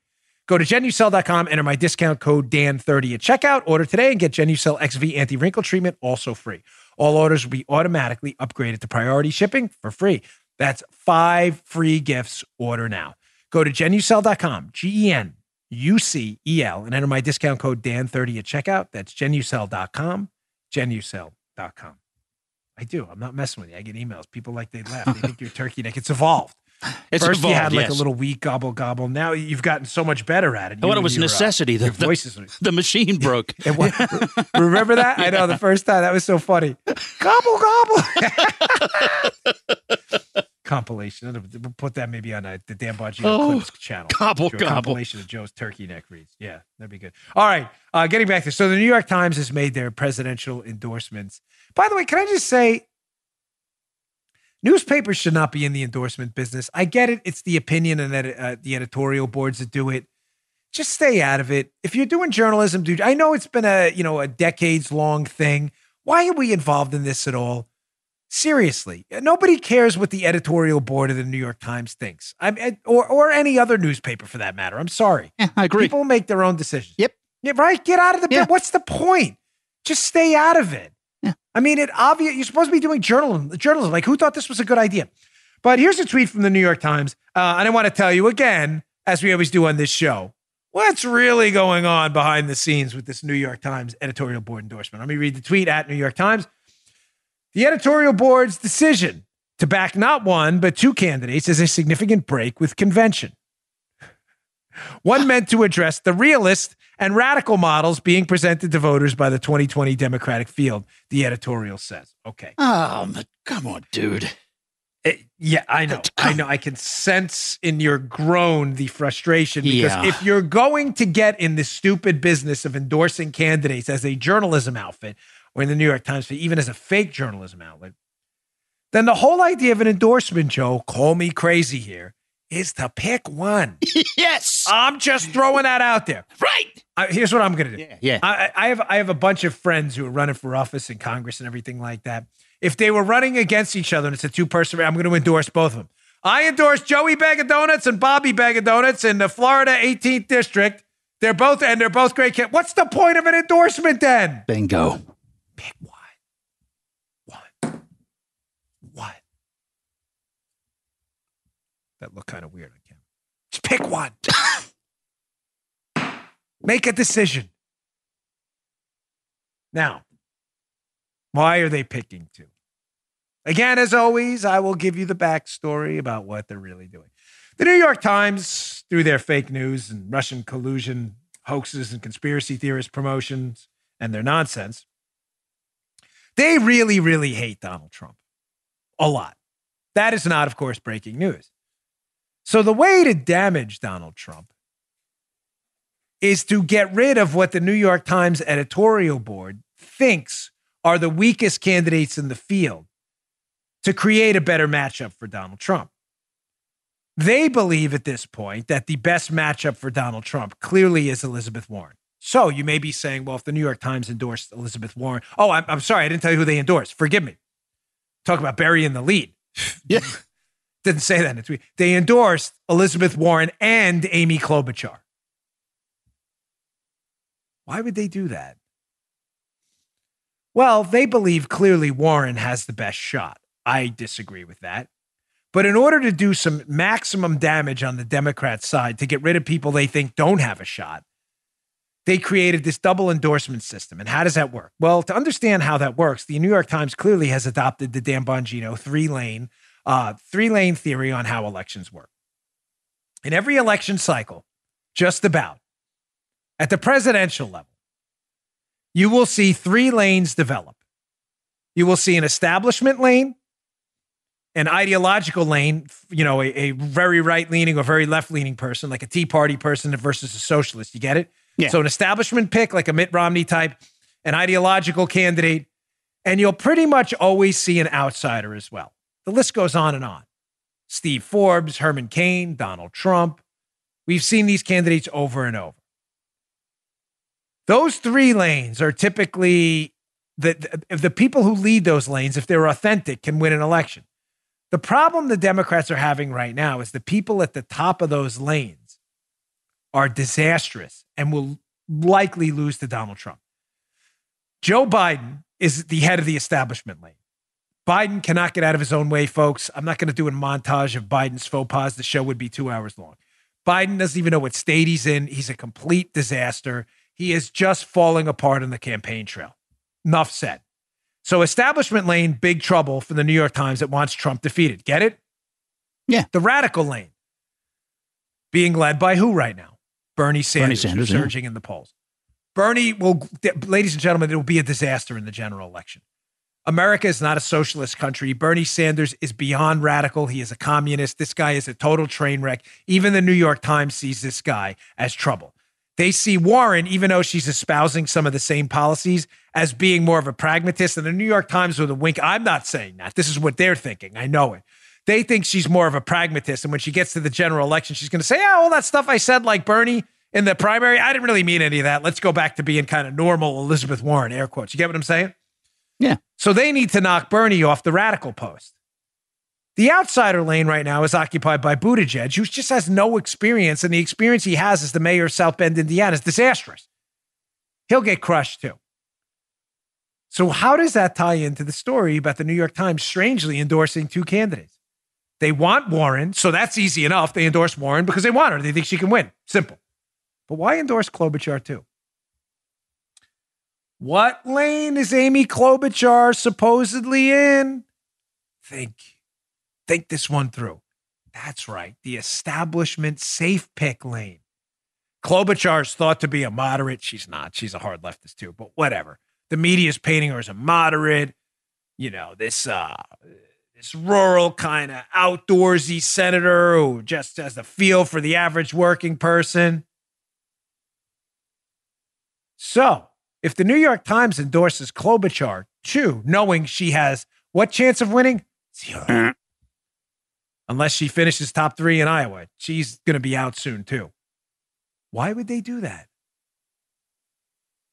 [SPEAKER 2] Go to genucel.com, enter my discount code DAN30 at checkout, order today, and get Genucel XV anti wrinkle treatment also free. All orders will be automatically upgraded to priority shipping for free. That's five free gifts. Order now. Go to genucel.com, G E N U C E L, and enter my discount code DAN30 at checkout. That's genucel.com, genucel.com. I do. I'm not messing with you. I get emails. People like they laugh. They think you're turkey neck. It's evolved. *laughs*
[SPEAKER 3] It's
[SPEAKER 2] First you had like
[SPEAKER 3] yes.
[SPEAKER 2] a little weak gobble gobble. Now you've gotten so much better at it.
[SPEAKER 3] I thought it was
[SPEAKER 2] your, uh,
[SPEAKER 3] necessity. The, the,
[SPEAKER 2] voices. *laughs*
[SPEAKER 3] the machine broke.
[SPEAKER 2] Was- *laughs* remember that? I know the first time that was so funny. Gobble gobble. compilation. We'll put that maybe on uh, the Dan Bongino
[SPEAKER 3] Oh,
[SPEAKER 2] Clips channel.
[SPEAKER 3] gobble, gobble.
[SPEAKER 2] compilation of Joe's turkey neck reads. Yeah, that'd be good. All right, uh, getting back to so the New York Times has made their presidential endorsements. By the way, can I just say, newspapers should not be in the endorsement business. I get it; it's the opinion and edit, uh, the editorial boards that do it. Just stay out of it. If you're doing journalism, dude, I know it's been a you know a decades long thing. Why are we involved in this at all? Seriously, nobody cares what the editorial board of the New York Times thinks. I'm or or any other newspaper for that matter. I'm sorry.
[SPEAKER 3] Yeah, I agree.
[SPEAKER 2] People make their own decisions.
[SPEAKER 3] Yep.
[SPEAKER 2] Yeah, right. Get out of the.
[SPEAKER 3] Yeah.
[SPEAKER 2] What's the point? Just stay out of it. I mean, it obvious. You're supposed to be doing journalism. Journalism. Like, who thought this was a good idea? But here's a tweet from the New York Times, uh, and I want to tell you again, as we always do on this show, what's really going on behind the scenes with this New York Times editorial board endorsement. Let me read the tweet at New York Times. The editorial board's decision to back not one, but two candidates is a significant break with convention. One meant to address the realist and radical models being presented to voters by the 2020 Democratic field, the editorial says. Okay.
[SPEAKER 3] Oh, come on, dude.
[SPEAKER 2] Eh, yeah, I know. I know. I can sense in your groan the frustration because
[SPEAKER 3] Yeah.
[SPEAKER 2] if you're going to get in the stupid business of endorsing candidates as a journalism outfit or in the New York Times, even as a fake journalism outlet, then the whole idea of an endorsement, Joe, call me crazy here, is to pick one. *laughs*
[SPEAKER 3] yes.
[SPEAKER 2] I'm just throwing that out there.
[SPEAKER 3] right.
[SPEAKER 2] I, here's what I'm going to do.
[SPEAKER 3] Yeah. Yeah.
[SPEAKER 2] I, I have I have a bunch of friends who are running for office in Congress and everything like that. If they were running against each other and it's a two person, I'm going to endorse both of them. I endorse Joey Bag of Donuts and Bobby Bag of Donuts in the Florida 18th district. They're both and they're both great. Can- What's the point of an endorsement then?
[SPEAKER 3] Bingo.
[SPEAKER 2] Pick one. One. One. look kind of weird on camera. Just pick one. *laughs* Make a decision. Now, why are they picking two? Again, as always, I will give you the backstory about what they're really doing. The New York Times, through their fake news and Russian collusion hoaxes and conspiracy theorist promotions and their nonsense, they really, really hate Donald Trump a lot. That is not, of course, breaking news. So the way to damage Donald Trump is to get rid of what the New York Times editorial board thinks are the weakest candidates in the field to create a better matchup for Donald Trump. They believe at this point that the best matchup for Donald Trump clearly is Elizabeth Warren. So you may be saying, well, if the New York Times endorsed Elizabeth Warren, oh, I'm, I'm sorry, I didn't tell you who they endorsed. Forgive me. Talk about burying the lead.
[SPEAKER 3] Yeah. *laughs*
[SPEAKER 2] Didn't say that in a tweet. They endorsed Elizabeth Warren and Amy Klobuchar. Why would they do that? Well, they believe clearly Warren has the best shot. I disagree with that. But in order to do some maximum damage on the Democrat side to get rid of people they think don't have a shot, they created this double endorsement system. And how does that work? Well, to understand how that works, the New York Times clearly has adopted the Dan Bongino three lane, uh, three lane theory on how elections work. In every election cycle, just about at the presidential level, you will see three lanes develop. You will see an establishment lane, an ideological lane, you know, a, a very right leaning or very left leaning person, like a Tea Party person versus a socialist. You get it?
[SPEAKER 3] Yeah.
[SPEAKER 2] So an establishment pick, like a Mitt Romney type, an ideological candidate, and you'll pretty much always see an outsider as well. The list goes on and on. Steve Forbes, Herman Cain, Donald Trump. We've seen these candidates over and over. Those three lanes are typically the, the, the people who lead those lanes, if they're authentic, can win an election. The problem the Democrats are having right now is the people at the top of those lanes are disastrous and will likely lose to Donald Trump. Joe Biden is the head of the establishment lane. Biden cannot get out of his own way, folks. I'm not going to do a montage of Biden's faux pas. The show would be two hours long. Biden doesn't even know what state he's in. He's a complete disaster. He is just falling apart on the campaign trail. Enough said. So, establishment lane, big trouble for the New York Times that wants Trump defeated. Get it?
[SPEAKER 3] Yeah.
[SPEAKER 2] The radical lane, being led by who right now? Bernie Sanders, Bernie
[SPEAKER 3] Sanders,
[SPEAKER 2] who's
[SPEAKER 3] yeah.
[SPEAKER 2] surging in the polls. Bernie will, ladies and gentlemen, it will be a disaster in the general election. America is not a socialist country. Bernie Sanders is beyond radical. He is a communist. This guy is a total train wreck. Even the New York Times sees this guy as trouble. They see Warren, even though she's espousing some of the same policies, as being more of a pragmatist. And the New York Times with a wink, I'm not saying that. This is what they're thinking. I know it. They think she's more of a pragmatist. And when she gets to the general election, she's going to say, yeah, all that stuff I said, like Bernie in the primary, I didn't really mean any of that. Let's go back to being kind of normal Elizabeth Warren, air quotes. You get what I'm saying?
[SPEAKER 3] Yeah.
[SPEAKER 2] So they need to knock Bernie off the radical post. The outsider lane right now is occupied by Buttigieg, who just has no experience, and the experience he has as the mayor of South Bend, Indiana, is disastrous. He'll get crushed too. So, how does that tie into the story about the New York Times strangely endorsing two candidates? They want Warren, so that's easy enough. They endorse Warren because they want her. They think she can win. Simple. But why endorse Klobuchar too? What lane is Amy Klobuchar supposedly in? Think. Think this one through. That's right, the establishment safe pick lane. Klobuchar is thought to be a moderate. She's not. She's a hard leftist too, but whatever. The media is painting her as a moderate. You know, this uh this rural kind of outdoorsy senator who just has the feel for the average working person. So, if the New York Times endorses Klobuchar too, knowing she has what chance of winning? Zero. Mm. Unless she finishes top three in Iowa. She's going to be out soon too. Why would they do that?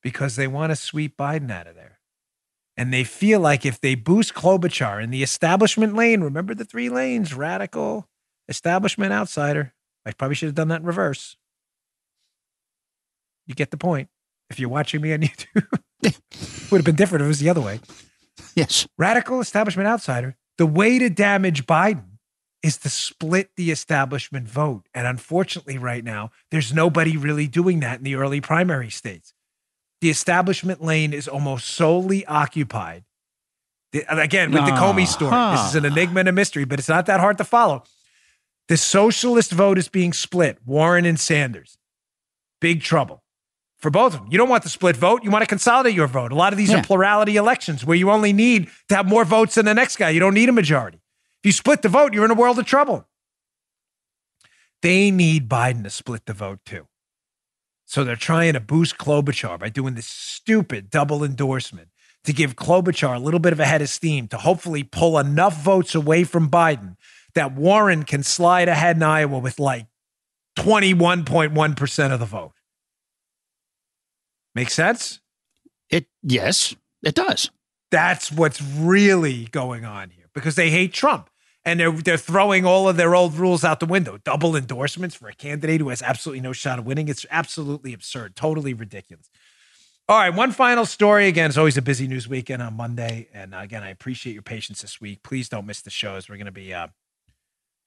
[SPEAKER 2] Because they want to sweep Biden out of there. And they feel like if they boost Klobuchar in the establishment lane, remember the three lanes radical, establishment, outsider. I probably should have done that in reverse. You get the point. If you're watching me on *laughs* YouTube, would have been different if it was the other way.
[SPEAKER 3] Yes.
[SPEAKER 2] Radical establishment outsider. The way to damage Biden is to split the establishment vote. And unfortunately, right now, there's nobody really doing that in the early primary states. The establishment lane is almost solely occupied. The- again, with the ah, Comey story, this is an enigma and a mystery, but it's not that hard to follow. The socialist vote is being split Warren and Sanders. Big trouble for both of them. You don't want the split vote. You want to consolidate your vote. A lot of these
[SPEAKER 3] Yeah.
[SPEAKER 2] are plurality elections where you only need to have more votes than the next guy. You don't need a majority. If you split the vote, you're in a world of trouble. They need Biden to split the vote too. So they're trying to boost Klobuchar by doing this stupid double endorsement to give Klobuchar a little bit of a head of steam to hopefully pull enough votes away from Biden that Warren can slide ahead in Iowa with like 21.1% of the vote. Make sense?
[SPEAKER 3] It yes, it does.
[SPEAKER 2] That's what's really going on here because they hate Trump and they're they're throwing all of their old rules out the window. Double endorsements for a candidate who has absolutely no shot of winning. It's absolutely absurd, totally ridiculous. All right, one final story. Again, it's always a busy news weekend on Monday, and again, I appreciate your patience this week. Please don't miss the shows. We're going to be uh,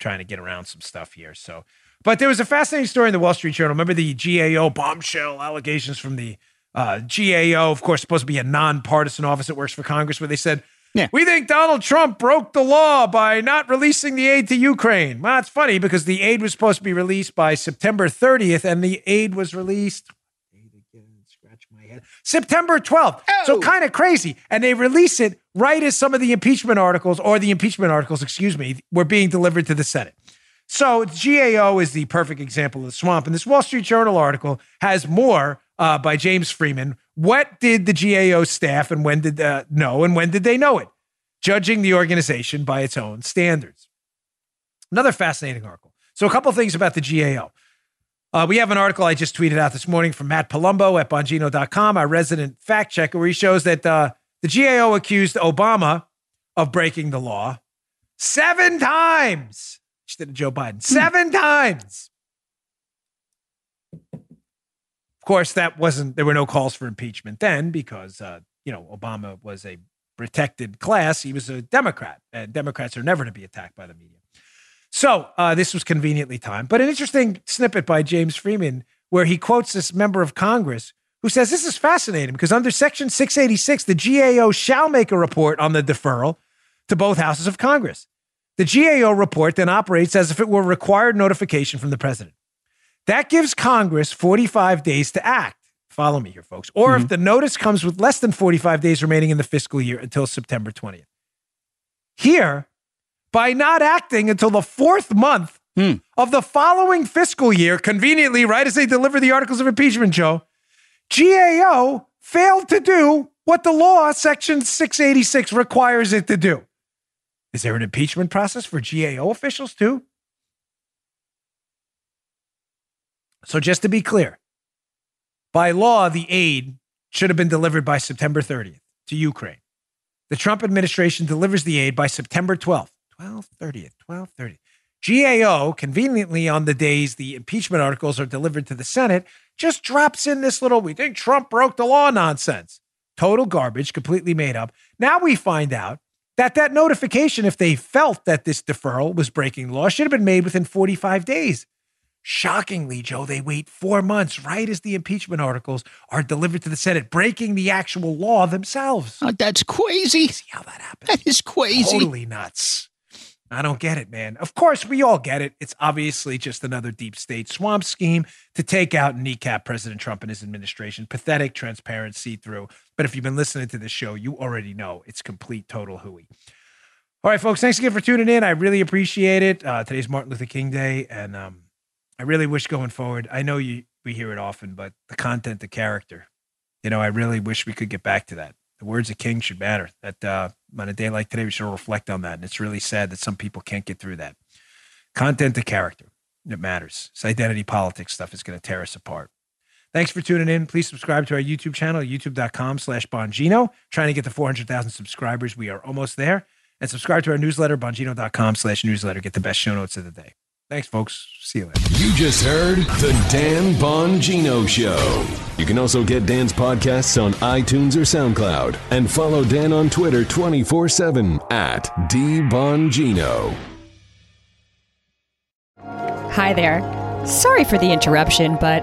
[SPEAKER 2] trying to get around some stuff here. So, but there was a fascinating story in the Wall Street Journal. Remember the GAO bombshell allegations from the uh, GAO, of course, supposed to be a nonpartisan office that works for Congress, where they said,
[SPEAKER 3] Yeah.
[SPEAKER 2] we think Donald Trump broke the law by not releasing the aid to Ukraine. Well, it's funny because the aid was supposed to be released by September 30th, and the aid was released. Scratch my head. September 12th. So kind of crazy. And they release it right as some of the impeachment articles, or the impeachment articles, excuse me, were being delivered to the Senate. So GAO is the perfect example of the swamp. And this Wall Street Journal article has more uh, by James Freeman. What did the GAO staff and when did uh, know and when did they know it? Judging the organization by its own standards. Another fascinating article. So a couple things about the GAO. Uh, we have an article I just tweeted out this morning from Matt Palumbo at Bongino.com, our resident fact checker, where he shows that uh, the GAO accused Obama of breaking the law seven times instead of Joe Biden. Seven times. Of course, that wasn't, there were no calls for impeachment then because, uh, you know, Obama was a protected class. He was a Democrat, and Democrats are never to be attacked by the media. So uh, this was conveniently timed, but an interesting snippet by James Freeman where he quotes this member of Congress who says this is fascinating because under Section 686, the GAO shall make a report on the deferral to both houses of Congress. The GAO report then operates as if it were required notification from the president. That gives Congress 45 days to act. Follow me here, folks. Or if mm-hmm. the notice comes with less than 45 days remaining in the fiscal year until September 20th. Here, by not acting until the fourth month hmm. of the following fiscal year, conveniently, right as they deliver the articles of impeachment, Joe, GAO failed to do what the law, Section 686, requires it to do. Is there an impeachment process for GAO officials too? So, just to be clear, by law, the aid should have been delivered by September 30th to Ukraine. The Trump administration delivers the aid by September 12th, 12 30th, 12 30th. GAO, conveniently on the days the impeachment articles are delivered to the Senate, just drops in this little, we think Trump broke the law nonsense. Total garbage, completely made up. Now we find out that that notification, if they felt that this deferral was breaking law, should have been made within 45 days. Shockingly, Joe, they wait four months right as the impeachment articles are delivered to the Senate, breaking the actual law themselves.
[SPEAKER 3] Uh, that's crazy.
[SPEAKER 2] See how that happens?
[SPEAKER 3] That is crazy.
[SPEAKER 2] Totally nuts. I don't get it, man. Of course, we all get it. It's obviously just another deep state swamp scheme to take out and kneecap President Trump and his administration. Pathetic, transparent, see through. But if you've been listening to this show, you already know it's complete, total hooey. All right, folks, thanks again for tuning in. I really appreciate it. Uh, today's Martin Luther King Day, and um, I really wish going forward, I know you we hear it often, but the content, the character, you know, I really wish we could get back to that. The words of King should matter. That uh, on a day like today, we should reflect on that. And it's really sad that some people can't get through that. Content to character, it matters. This identity politics stuff is going to tear us apart. Thanks for tuning in. Please subscribe to our YouTube channel, youtube.com slash Bongino. Trying to get to 400,000 subscribers. We are almost there. And subscribe to our newsletter, bongino.com slash newsletter. Get the best show notes of the day. Thanks, folks. See you later.
[SPEAKER 1] You just heard the Dan Bongino Show. You can also get Dan's podcasts on iTunes or SoundCloud and follow Dan on Twitter 24 7 at DBongino.
[SPEAKER 6] Hi there. Sorry for the interruption, but